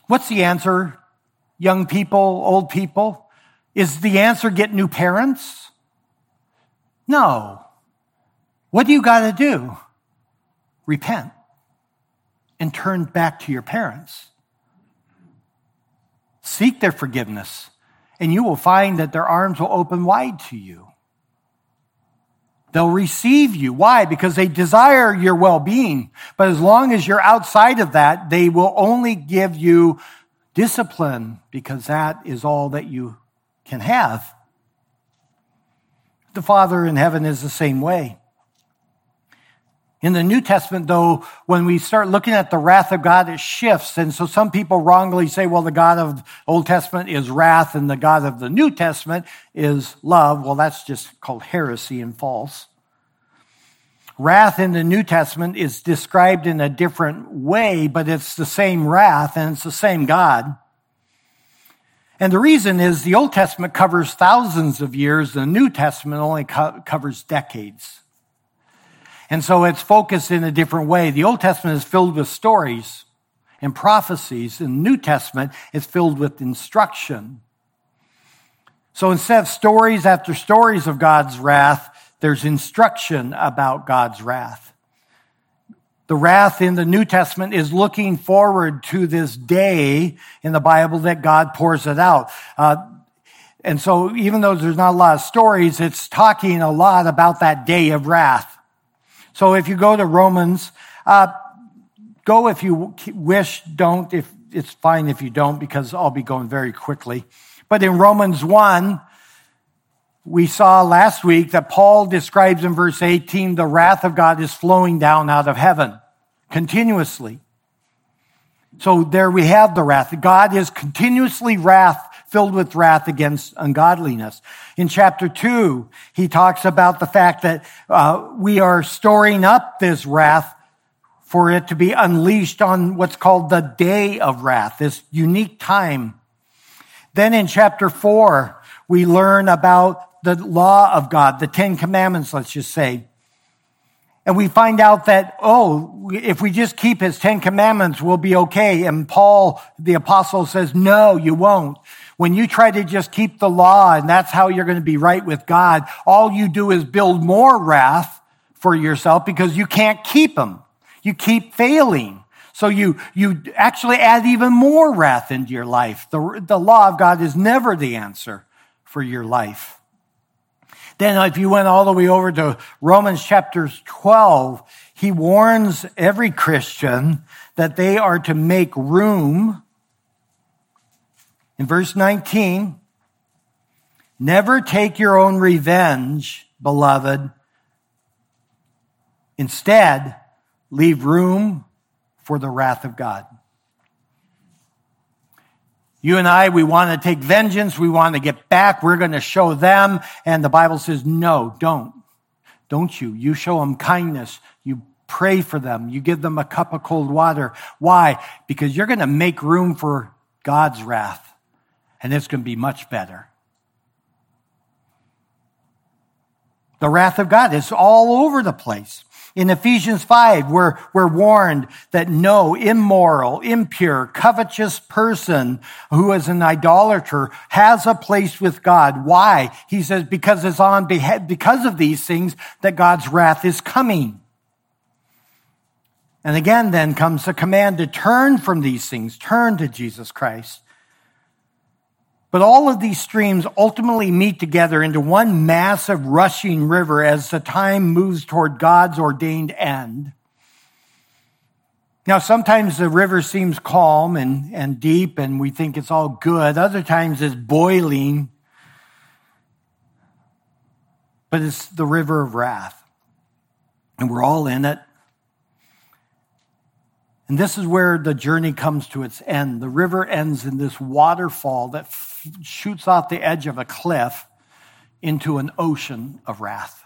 What's the answer, young people, old people? Is the answer get new parents? No. What do you got to do? Repent and turn back to your parents. Seek their forgiveness, and you will find that their arms will open wide to you. They'll receive you. Why? Because they desire your well-being. But as long as you're outside of that, they will only give you discipline because that is all that you can have. The Father in heaven is the same way. In the New Testament, though, when we start looking at the wrath of God, it shifts. And so some people wrongly say, well, the God of Old Testament is wrath and the God of the New Testament is love. Well, that's just called heresy and false. Wrath in the New Testament is described in a different way, but it's the same wrath and it's the same God. And the reason is the Old Testament covers thousands of years, the New Testament only co- covers decades. And so it's focused in a different way. The Old Testament is filled with stories and prophecies, and the New Testament is filled with instruction. So instead of stories after stories of God's wrath, there's instruction about God's wrath. The wrath in the New Testament is looking forward to this day in the Bible that God pours it out. Uh, and so even though there's not a lot of stories, it's talking a lot about that day of wrath. So if you go to Romans, uh, go if you wish, don't if it's fine if you don't because I'll be going very quickly. But in Romans 1, we saw last week that Paul describes in verse 18 the wrath of God is flowing down out of heaven continuously. So there we have the wrath. God is continuously wrath filled with wrath against ungodliness. In chapter two, he talks about the fact that uh, we are storing up this wrath for it to be unleashed on what's called the day of wrath, this unique time. Then in chapter four, we learn about the law of God, the Ten Commandments, let's just say. And we find out that, oh, if we just keep his Ten Commandments, we'll be okay. And Paul, the apostle says, no, you won't. When you try to just keep the law and that's how you're going to be right with God, all you do is build more wrath for yourself because you can't keep them. You keep failing. So you, you actually add even more wrath into your life. The, the law of God is never the answer for your life. Then if you went all the way over to Romans chapter 12, he warns every Christian that they are to make room. In verse 19, never take your own revenge, beloved. Instead, leave room for the wrath of God. You and I, we want to take vengeance. We want to get back. We're going to show them. And the Bible says, no, don't. Don't you? You show them kindness. You pray for them. You give them a cup of cold water. Why? Because you're going to make room for God's wrath. And it's going to be much better. The wrath of God is all over the place. In Ephesians 5, we're, we're warned that no immoral, impure, covetous person who is an idolater has a place with God. Why? He says, because it's on because of these things that God's wrath is coming. And again, then comes the command to turn from these things, turn to Jesus Christ. But all of these streams ultimately meet together into one massive rushing river as the time moves toward God's ordained end. Now, sometimes the river seems calm and, and deep and we think it's all good. Other times it's boiling. But it's the river of wrath. And we're all in it. And this is where the journey comes to its end. The river ends in this waterfall that shoots off the edge of a cliff into an ocean of wrath.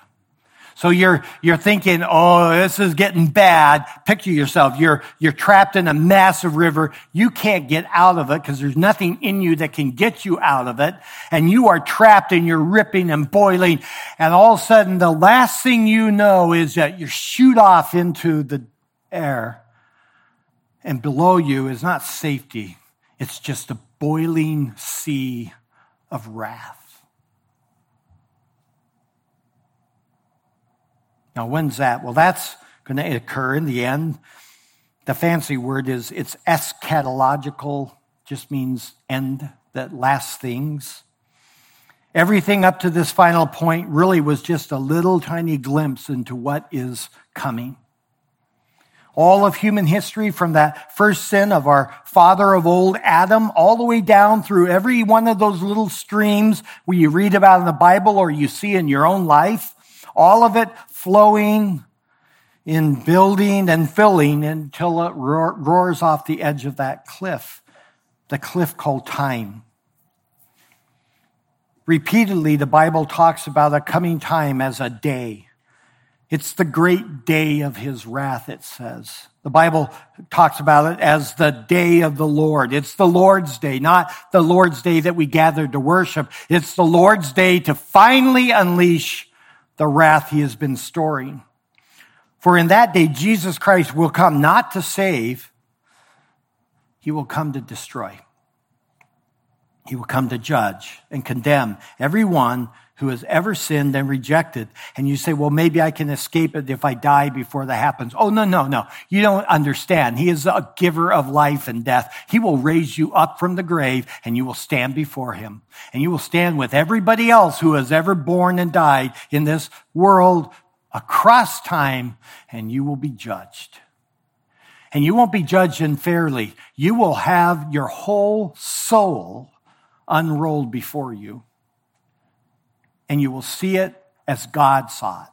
So you're, you're thinking, oh, this is getting bad. Picture yourself. You're, you're trapped in a massive river. You can't get out of it because there's nothing in you that can get you out of it. And you are trapped and you're ripping and boiling. And all of a sudden, the last thing you know is that you shoot off into the air. And below you is not safety. It's just a boiling sea of wrath. Now, when's that? Well, that's going to occur in the end. The fancy word is it's eschatological, just means end, that last things. Everything up to this final point really was just a little tiny glimpse into what is coming all of human history from that first sin of our father of old, Adam, all the way down through every one of those little streams where you read about in the Bible or you see in your own life. All of it flowing in building and filling until it roars off the edge of that cliff, the cliff called time. Repeatedly, the Bible talks about a coming time as a day it's the great day of his wrath, it says. The Bible talks about it as the day of the Lord. It's the Lord's day, not the Lord's day that we gather to worship. It's the Lord's day to finally unleash the wrath he has been storing. For in that day, Jesus Christ will come not to save, he will come to destroy. He will come to judge and condemn everyone who has ever sinned and rejected. And you say, well, maybe I can escape it if I die before that happens. Oh, no, no, no. You don't understand. He is a giver of life and death. He will raise you up from the grave and you will stand before him. And you will stand with everybody else who has ever born and died in this world across time and you will be judged. And you won't be judged unfairly. You will have your whole soul unrolled before you and you will see it as God saw it.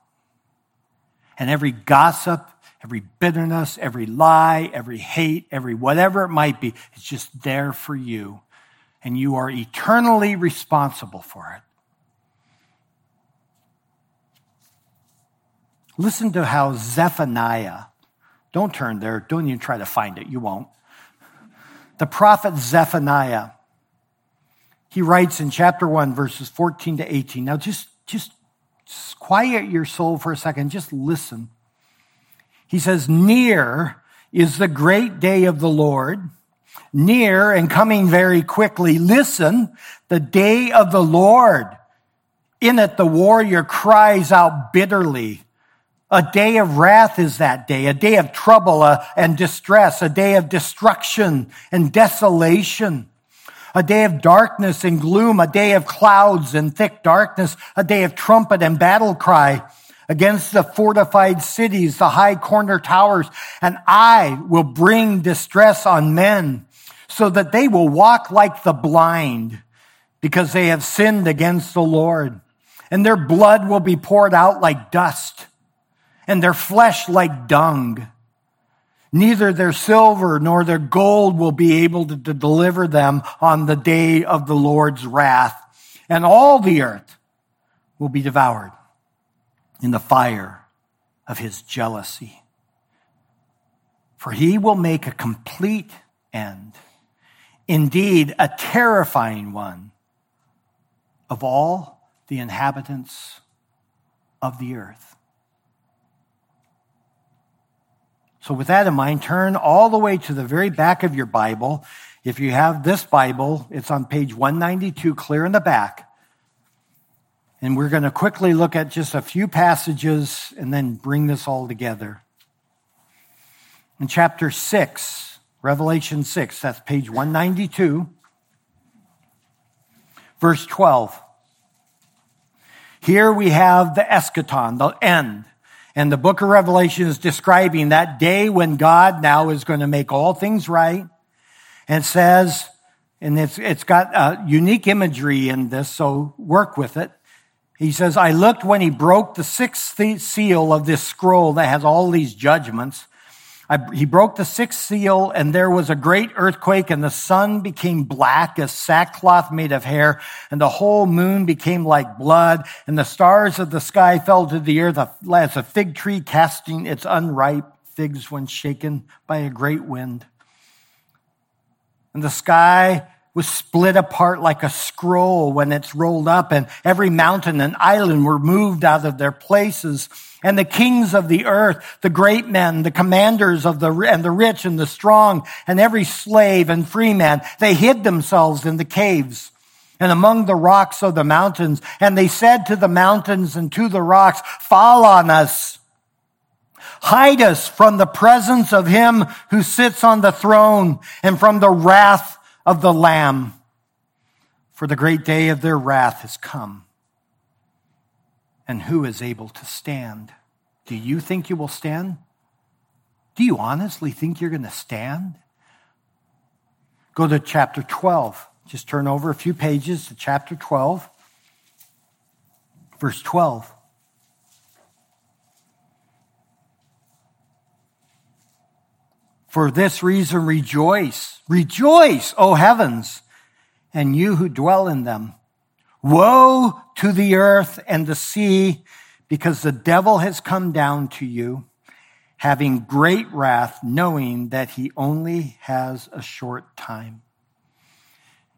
And every gossip, every bitterness, every lie, every hate, every whatever it might be, is just there for you. And you are eternally responsible for it. Listen to how Zephaniah, don't turn there, don't even try to find it, you won't. The prophet Zephaniah he writes in chapter 1, verses 14 to 18. Now just just, quiet your soul for a second. Just listen. He says, Near is the great day of the Lord, near and coming very quickly. Listen, the day of the Lord. In it, the warrior cries out bitterly. A day of wrath is that day, a day of trouble uh, and distress, a day of destruction and desolation, a day of darkness and gloom, a day of clouds and thick darkness, a day of trumpet and battle cry against the fortified cities, the high corner towers, and I will bring distress on men so that they will walk like the blind because they have sinned against the Lord. And their blood will be poured out like dust and their flesh like dung. Neither their silver nor their gold will be able to, to deliver them on the day of the Lord's wrath. And all the earth will be devoured in the fire of his jealousy. For he will make a complete end, indeed, a terrifying one of all the inhabitants of the earth. So, with that in mind, turn all the way to the very back of your Bible. If you have this Bible, it's on page 192, clear in the back. And we're going to quickly look at just a few passages and then bring this all together. In chapter 6, Revelation 6, that's page 192, verse 12. Here we have the eschaton, the end. And the book of Revelation is describing that day when God now is going to make all things right. And says, and it's, it's got unique imagery in this, so work with it. He says, I looked when he broke the sixth seal of this scroll that has all these judgments. I, he broke the sixth seal and there was a great earthquake and the sun became black as sackcloth made of hair and the whole moon became like blood and the stars of the sky fell to the earth as a fig tree casting its unripe figs when shaken by a great wind. And the sky was split apart like a scroll when it's rolled up and every mountain and island were moved out of their places. And the kings of the earth, the great men, the commanders of the, and the rich and the strong, and every slave and free man, they hid themselves in the caves and among the rocks of the mountains. And they said to the mountains and to the rocks, fall on us. Hide us from the presence of him who sits on the throne and from the wrath of the Lamb, for the great day of their wrath has come. And who is able to stand? Do you think you will stand? Do you honestly think you're going to stand? Go to chapter 12. Just turn over a few pages to chapter 12, verse 12. For this reason, rejoice. Rejoice, O heavens, and you who dwell in them. Woe to the earth and the sea, because the devil has come down to you, having great wrath, knowing that he only has a short time.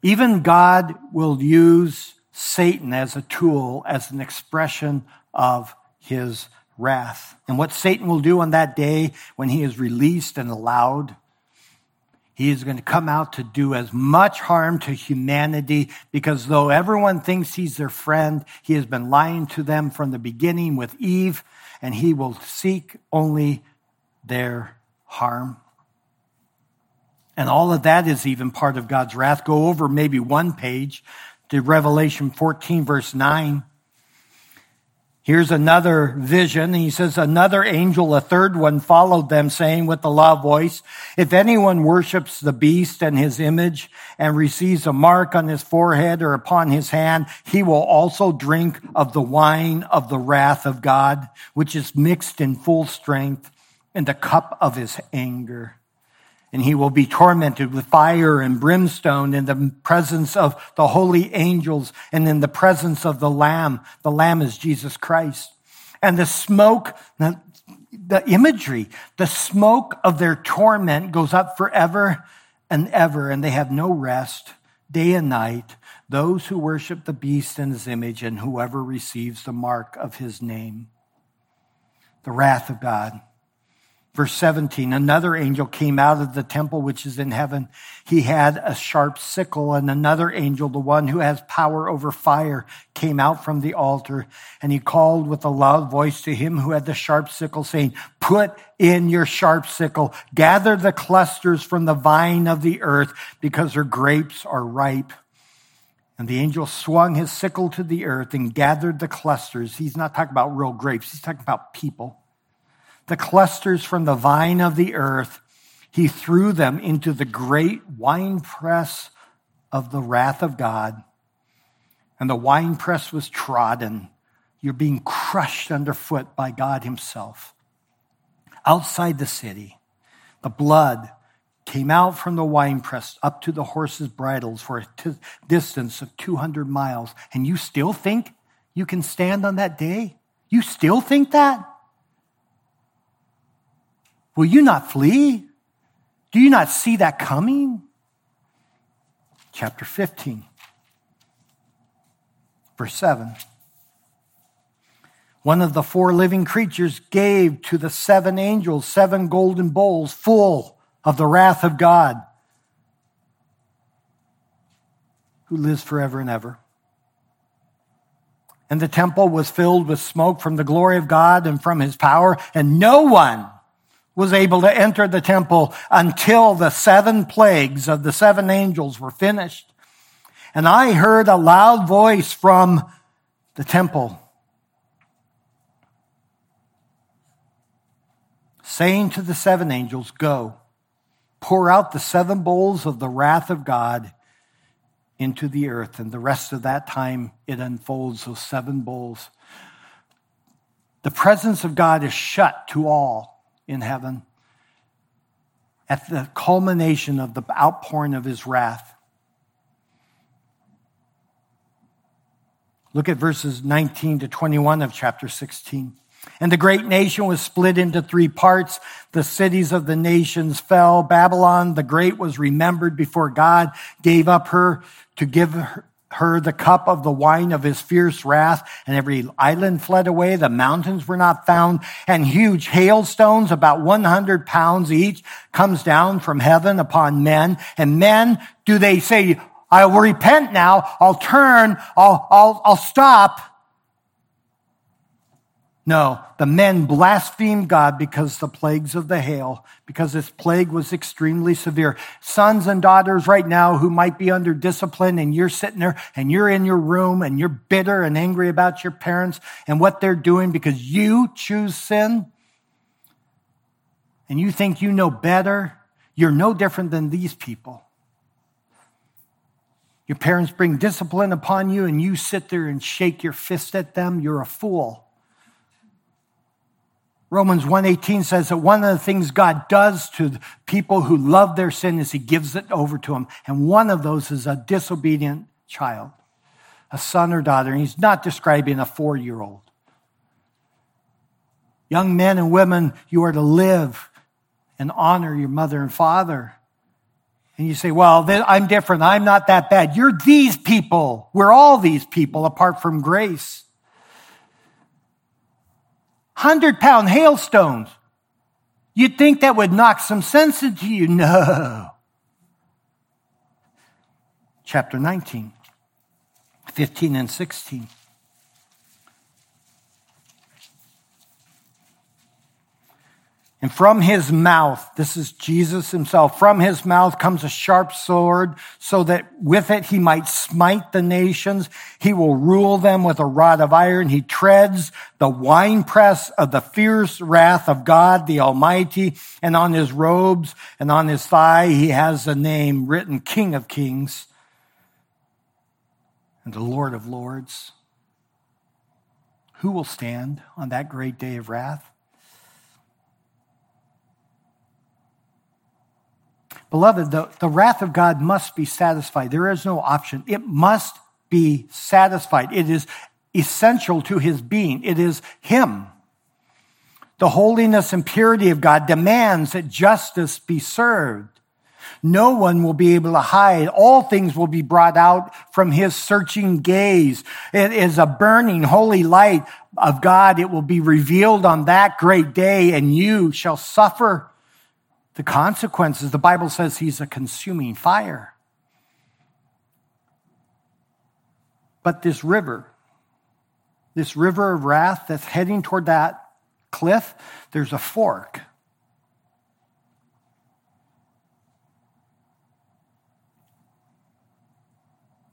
Even God will use Satan as a tool, as an expression of his wrath. And what Satan will do on that day when he is released and allowed, he is going to come out to do as much harm to humanity because though everyone thinks he's their friend, he has been lying to them from the beginning with Eve, and he will seek only their harm. And all of that is even part of God's wrath. Go over maybe one page to Revelation 14, verse 9. Here's another vision. He says, another angel, a third one, followed them, saying with a loud voice, if anyone worships the beast and his image and receives a mark on his forehead or upon his hand, he will also drink of the wine of the wrath of God, which is mixed in full strength in the cup of his anger and he will be tormented with fire and brimstone in the presence of the holy angels and in the presence of the Lamb. The Lamb is Jesus Christ. And the smoke, the, the imagery, the smoke of their torment goes up forever and ever, and they have no rest day and night those who worship the beast and his image and whoever receives the mark of his name. The wrath of God. Verse 17, another angel came out of the temple which is in heaven. He had a sharp sickle and another angel, the one who has power over fire, came out from the altar and he called with a loud voice to him who had the sharp sickle saying, put in your sharp sickle, gather the clusters from the vine of the earth because her grapes are ripe. And the angel swung his sickle to the earth and gathered the clusters. He's not talking about real grapes. He's talking about people the clusters from the vine of the earth, he threw them into the great winepress of the wrath of God. And the winepress was trodden. You're being crushed underfoot by God Himself. Outside the city, the blood came out from the winepress up to the horses' bridles for a t- distance of 200 miles. And you still think you can stand on that day? You still think that? Will you not flee? Do you not see that coming? Chapter 15, verse 7. One of the four living creatures gave to the seven angels seven golden bowls full of the wrath of God, who lives forever and ever. And the temple was filled with smoke from the glory of God and from his power, and no one was able to enter the temple until the seven plagues of the seven angels were finished. And I heard a loud voice from the temple saying to the seven angels, Go, pour out the seven bowls of the wrath of God into the earth. And the rest of that time, it unfolds those seven bowls. The presence of God is shut to all in heaven at the culmination of the outpouring of his wrath. Look at verses 19 to 21 of chapter 16. And the great nation was split into three parts. The cities of the nations fell. Babylon the Great was remembered before God gave up her to give her her the cup of the wine of his fierce wrath, and every island fled away. The mountains were not found, and huge hailstones, about 100 pounds each, comes down from heaven upon men. And men, do they say, I will repent now, I'll turn, I'll, I'll, I'll stop. No, the men blasphemed God because the plagues of the hail, because this plague was extremely severe. Sons and daughters right now who might be under discipline and you're sitting there and you're in your room and you're bitter and angry about your parents and what they're doing because you choose sin and you think you know better. You're no different than these people. Your parents bring discipline upon you and you sit there and shake your fist at them. You're a fool. Romans 1:18 says that one of the things God does to people who love their sin is he gives it over to them. And one of those is a disobedient child, a son or daughter. And he's not describing a 4-year-old. Young men and women, you are to live and honor your mother and father. And you say, well, I'm different. I'm not that bad. You're these people. We're all these people apart from grace. 100 pound hailstones. You'd think that would knock some sense into you. No. Chapter 19, 15 and 16. And from his mouth, this is Jesus himself, from his mouth comes a sharp sword so that with it he might smite the nations. He will rule them with a rod of iron. He treads the winepress of the fierce wrath of God, the Almighty. And on his robes and on his thigh, he has a name written King of Kings and the Lord of Lords. Who will stand on that great day of wrath? Beloved, the, the wrath of God must be satisfied. There is no option. It must be satisfied. It is essential to his being. It is him. The holiness and purity of God demands that justice be served. No one will be able to hide. All things will be brought out from his searching gaze. It is a burning holy light of God. It will be revealed on that great day and you shall suffer the consequences. The Bible says he's a consuming fire. But this river, this river of wrath that's heading toward that cliff, there's a fork.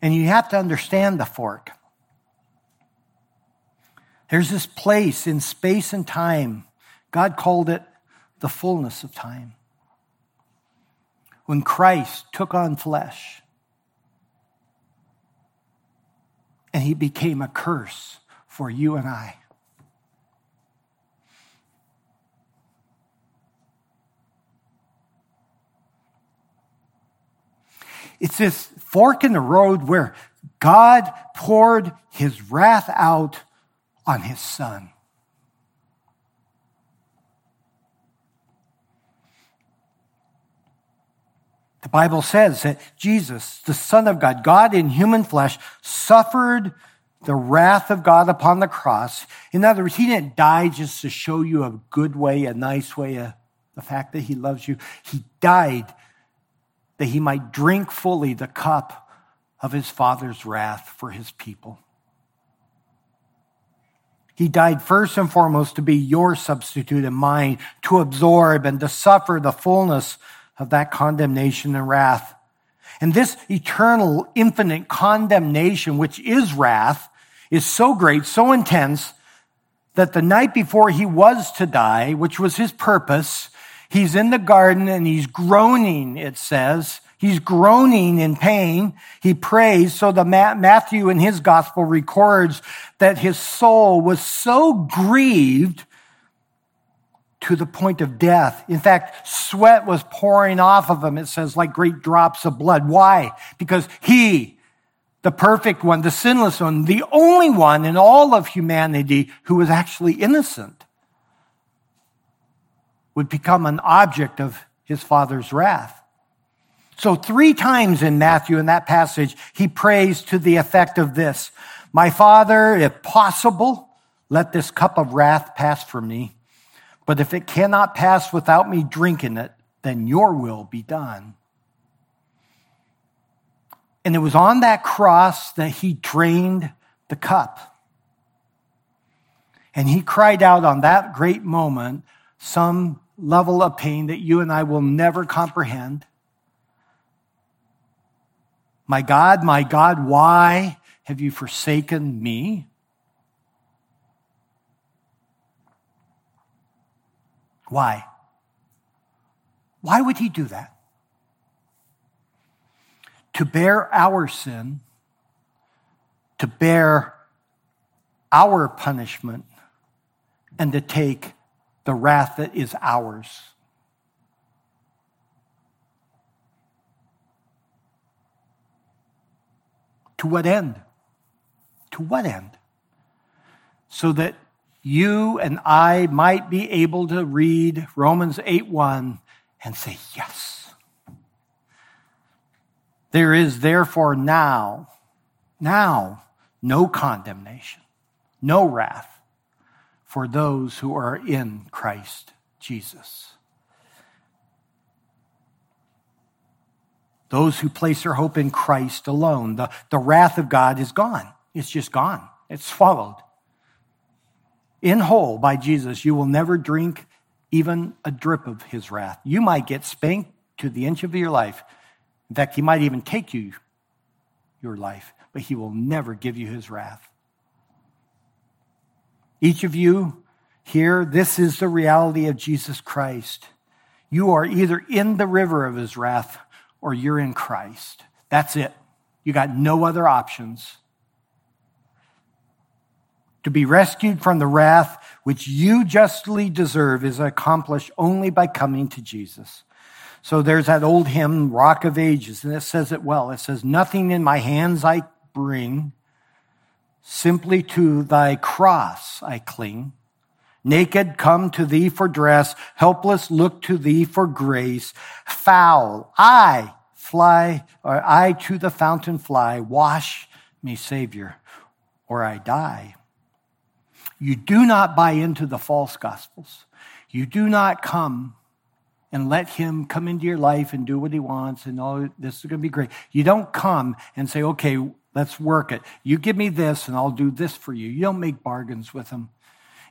And you have to understand the fork. There's this place in space and time. God called it the fullness of time. When Christ took on flesh and he became a curse for you and I. It's this fork in the road where God poured his wrath out on his son. The Bible says that Jesus, the Son of God, God in human flesh, suffered the wrath of God upon the cross. In other words, he didn't die just to show you a good way, a nice way, a, the fact that he loves you. He died that he might drink fully the cup of his Father's wrath for his people. He died first and foremost to be your substitute and mine, to absorb and to suffer the fullness of that condemnation and wrath. And this eternal, infinite condemnation, which is wrath, is so great, so intense, that the night before he was to die, which was his purpose, He's in the garden and he's groaning, it says. He's groaning in pain. He prays. So the Matthew in his gospel records that his soul was so grieved to the point of death. In fact, sweat was pouring off of him. It says like great drops of blood. Why? Because he, the perfect one, the sinless one, the only one in all of humanity who was actually innocent would become an object of his father's wrath. So three times in Matthew in that passage, he prays to the effect of this. My father, if possible, let this cup of wrath pass from me. But if it cannot pass without me drinking it, then your will be done. And it was on that cross that he drained the cup. And he cried out on that great moment some level of pain that you and I will never comprehend. My God, my God, why have you forsaken me? Why? Why would he do that? To bear our sin, to bear our punishment, and to take the wrath that is ours. To what end? To what end? So that you and I might be able to read Romans 8 1 and say, Yes. There is therefore now, now, no condemnation, no wrath for those who are in Christ Jesus. Those who place their hope in Christ alone. The, the wrath of God is gone. It's just gone. It's swallowed. In whole by Jesus, you will never drink even a drip of his wrath. You might get spanked to the inch of your life. In fact, he might even take you your life, but he will never give you his wrath. Each of you here, this is the reality of Jesus Christ. You are either in the river of his wrath or you're in Christ. That's it. You got no other options. To be rescued from the wrath which you justly deserve is accomplished only by coming to Jesus. So there's that old hymn, Rock of Ages, and it says it well. It says, Nothing in my hands I bring, Simply to thy cross I cling, Naked, come to thee for dress. Helpless, look to thee for grace. Foul, I fly, or I to the fountain fly. Wash me, Savior, or I die. You do not buy into the false gospels. You do not come and let him come into your life and do what he wants and oh, this is going to be great. You don't come and say, okay, let's work it. You give me this and I'll do this for you. You don't make bargains with him.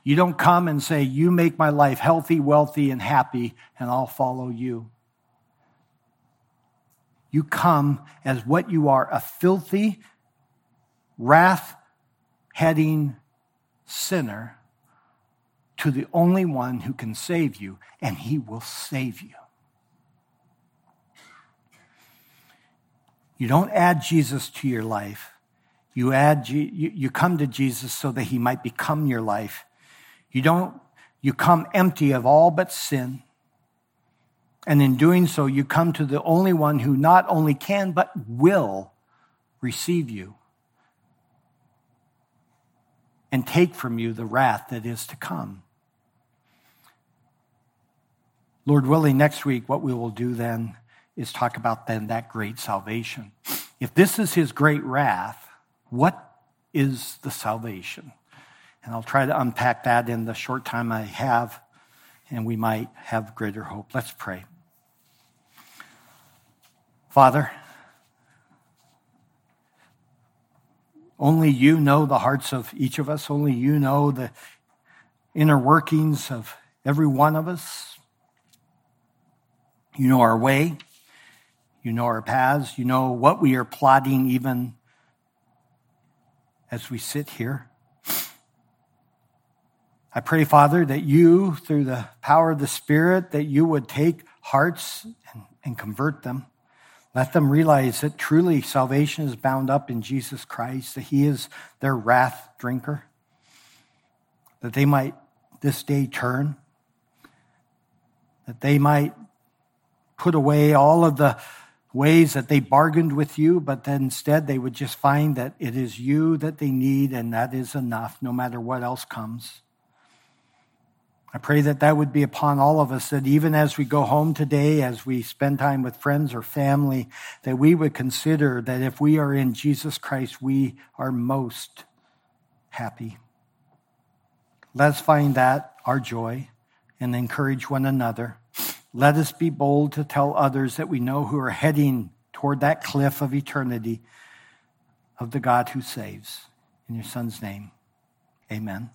You don't come and say, You make my life healthy, wealthy, and happy, and I'll follow you. You come as what you are a filthy, wrath heading sinner to the only one who can save you, and he will save you. You don't add Jesus to your life. You add you come to Jesus so that he might become your life you don't, you come empty of all but sin. And in doing so, you come to the only one who not only can, but will receive you and take from you the wrath that is to come. Lord willing, next week, what we will do then is talk about then that great salvation. If this is his great wrath, what is the salvation? And I'll try to unpack that in the short time I have, and we might have greater hope. Let's pray. Father, only you know the hearts of each of us. Only you know the inner workings of every one of us. You know our way. You know our paths. You know what we are plotting even as we sit here. I pray, Father, that you, through the power of the Spirit, that you would take hearts and, and convert them. Let them realize that truly salvation is bound up in Jesus Christ, that he is their wrath drinker, that they might this day turn, that they might put away all of the ways that they bargained with you, but that instead they would just find that it is you that they need and that is enough no matter what else comes. I pray that that would be upon all of us, that even as we go home today, as we spend time with friends or family, that we would consider that if we are in Jesus Christ, we are most happy. Let us find that our joy and encourage one another. Let us be bold to tell others that we know who are heading toward that cliff of eternity of the God who saves. In your Son's name, amen.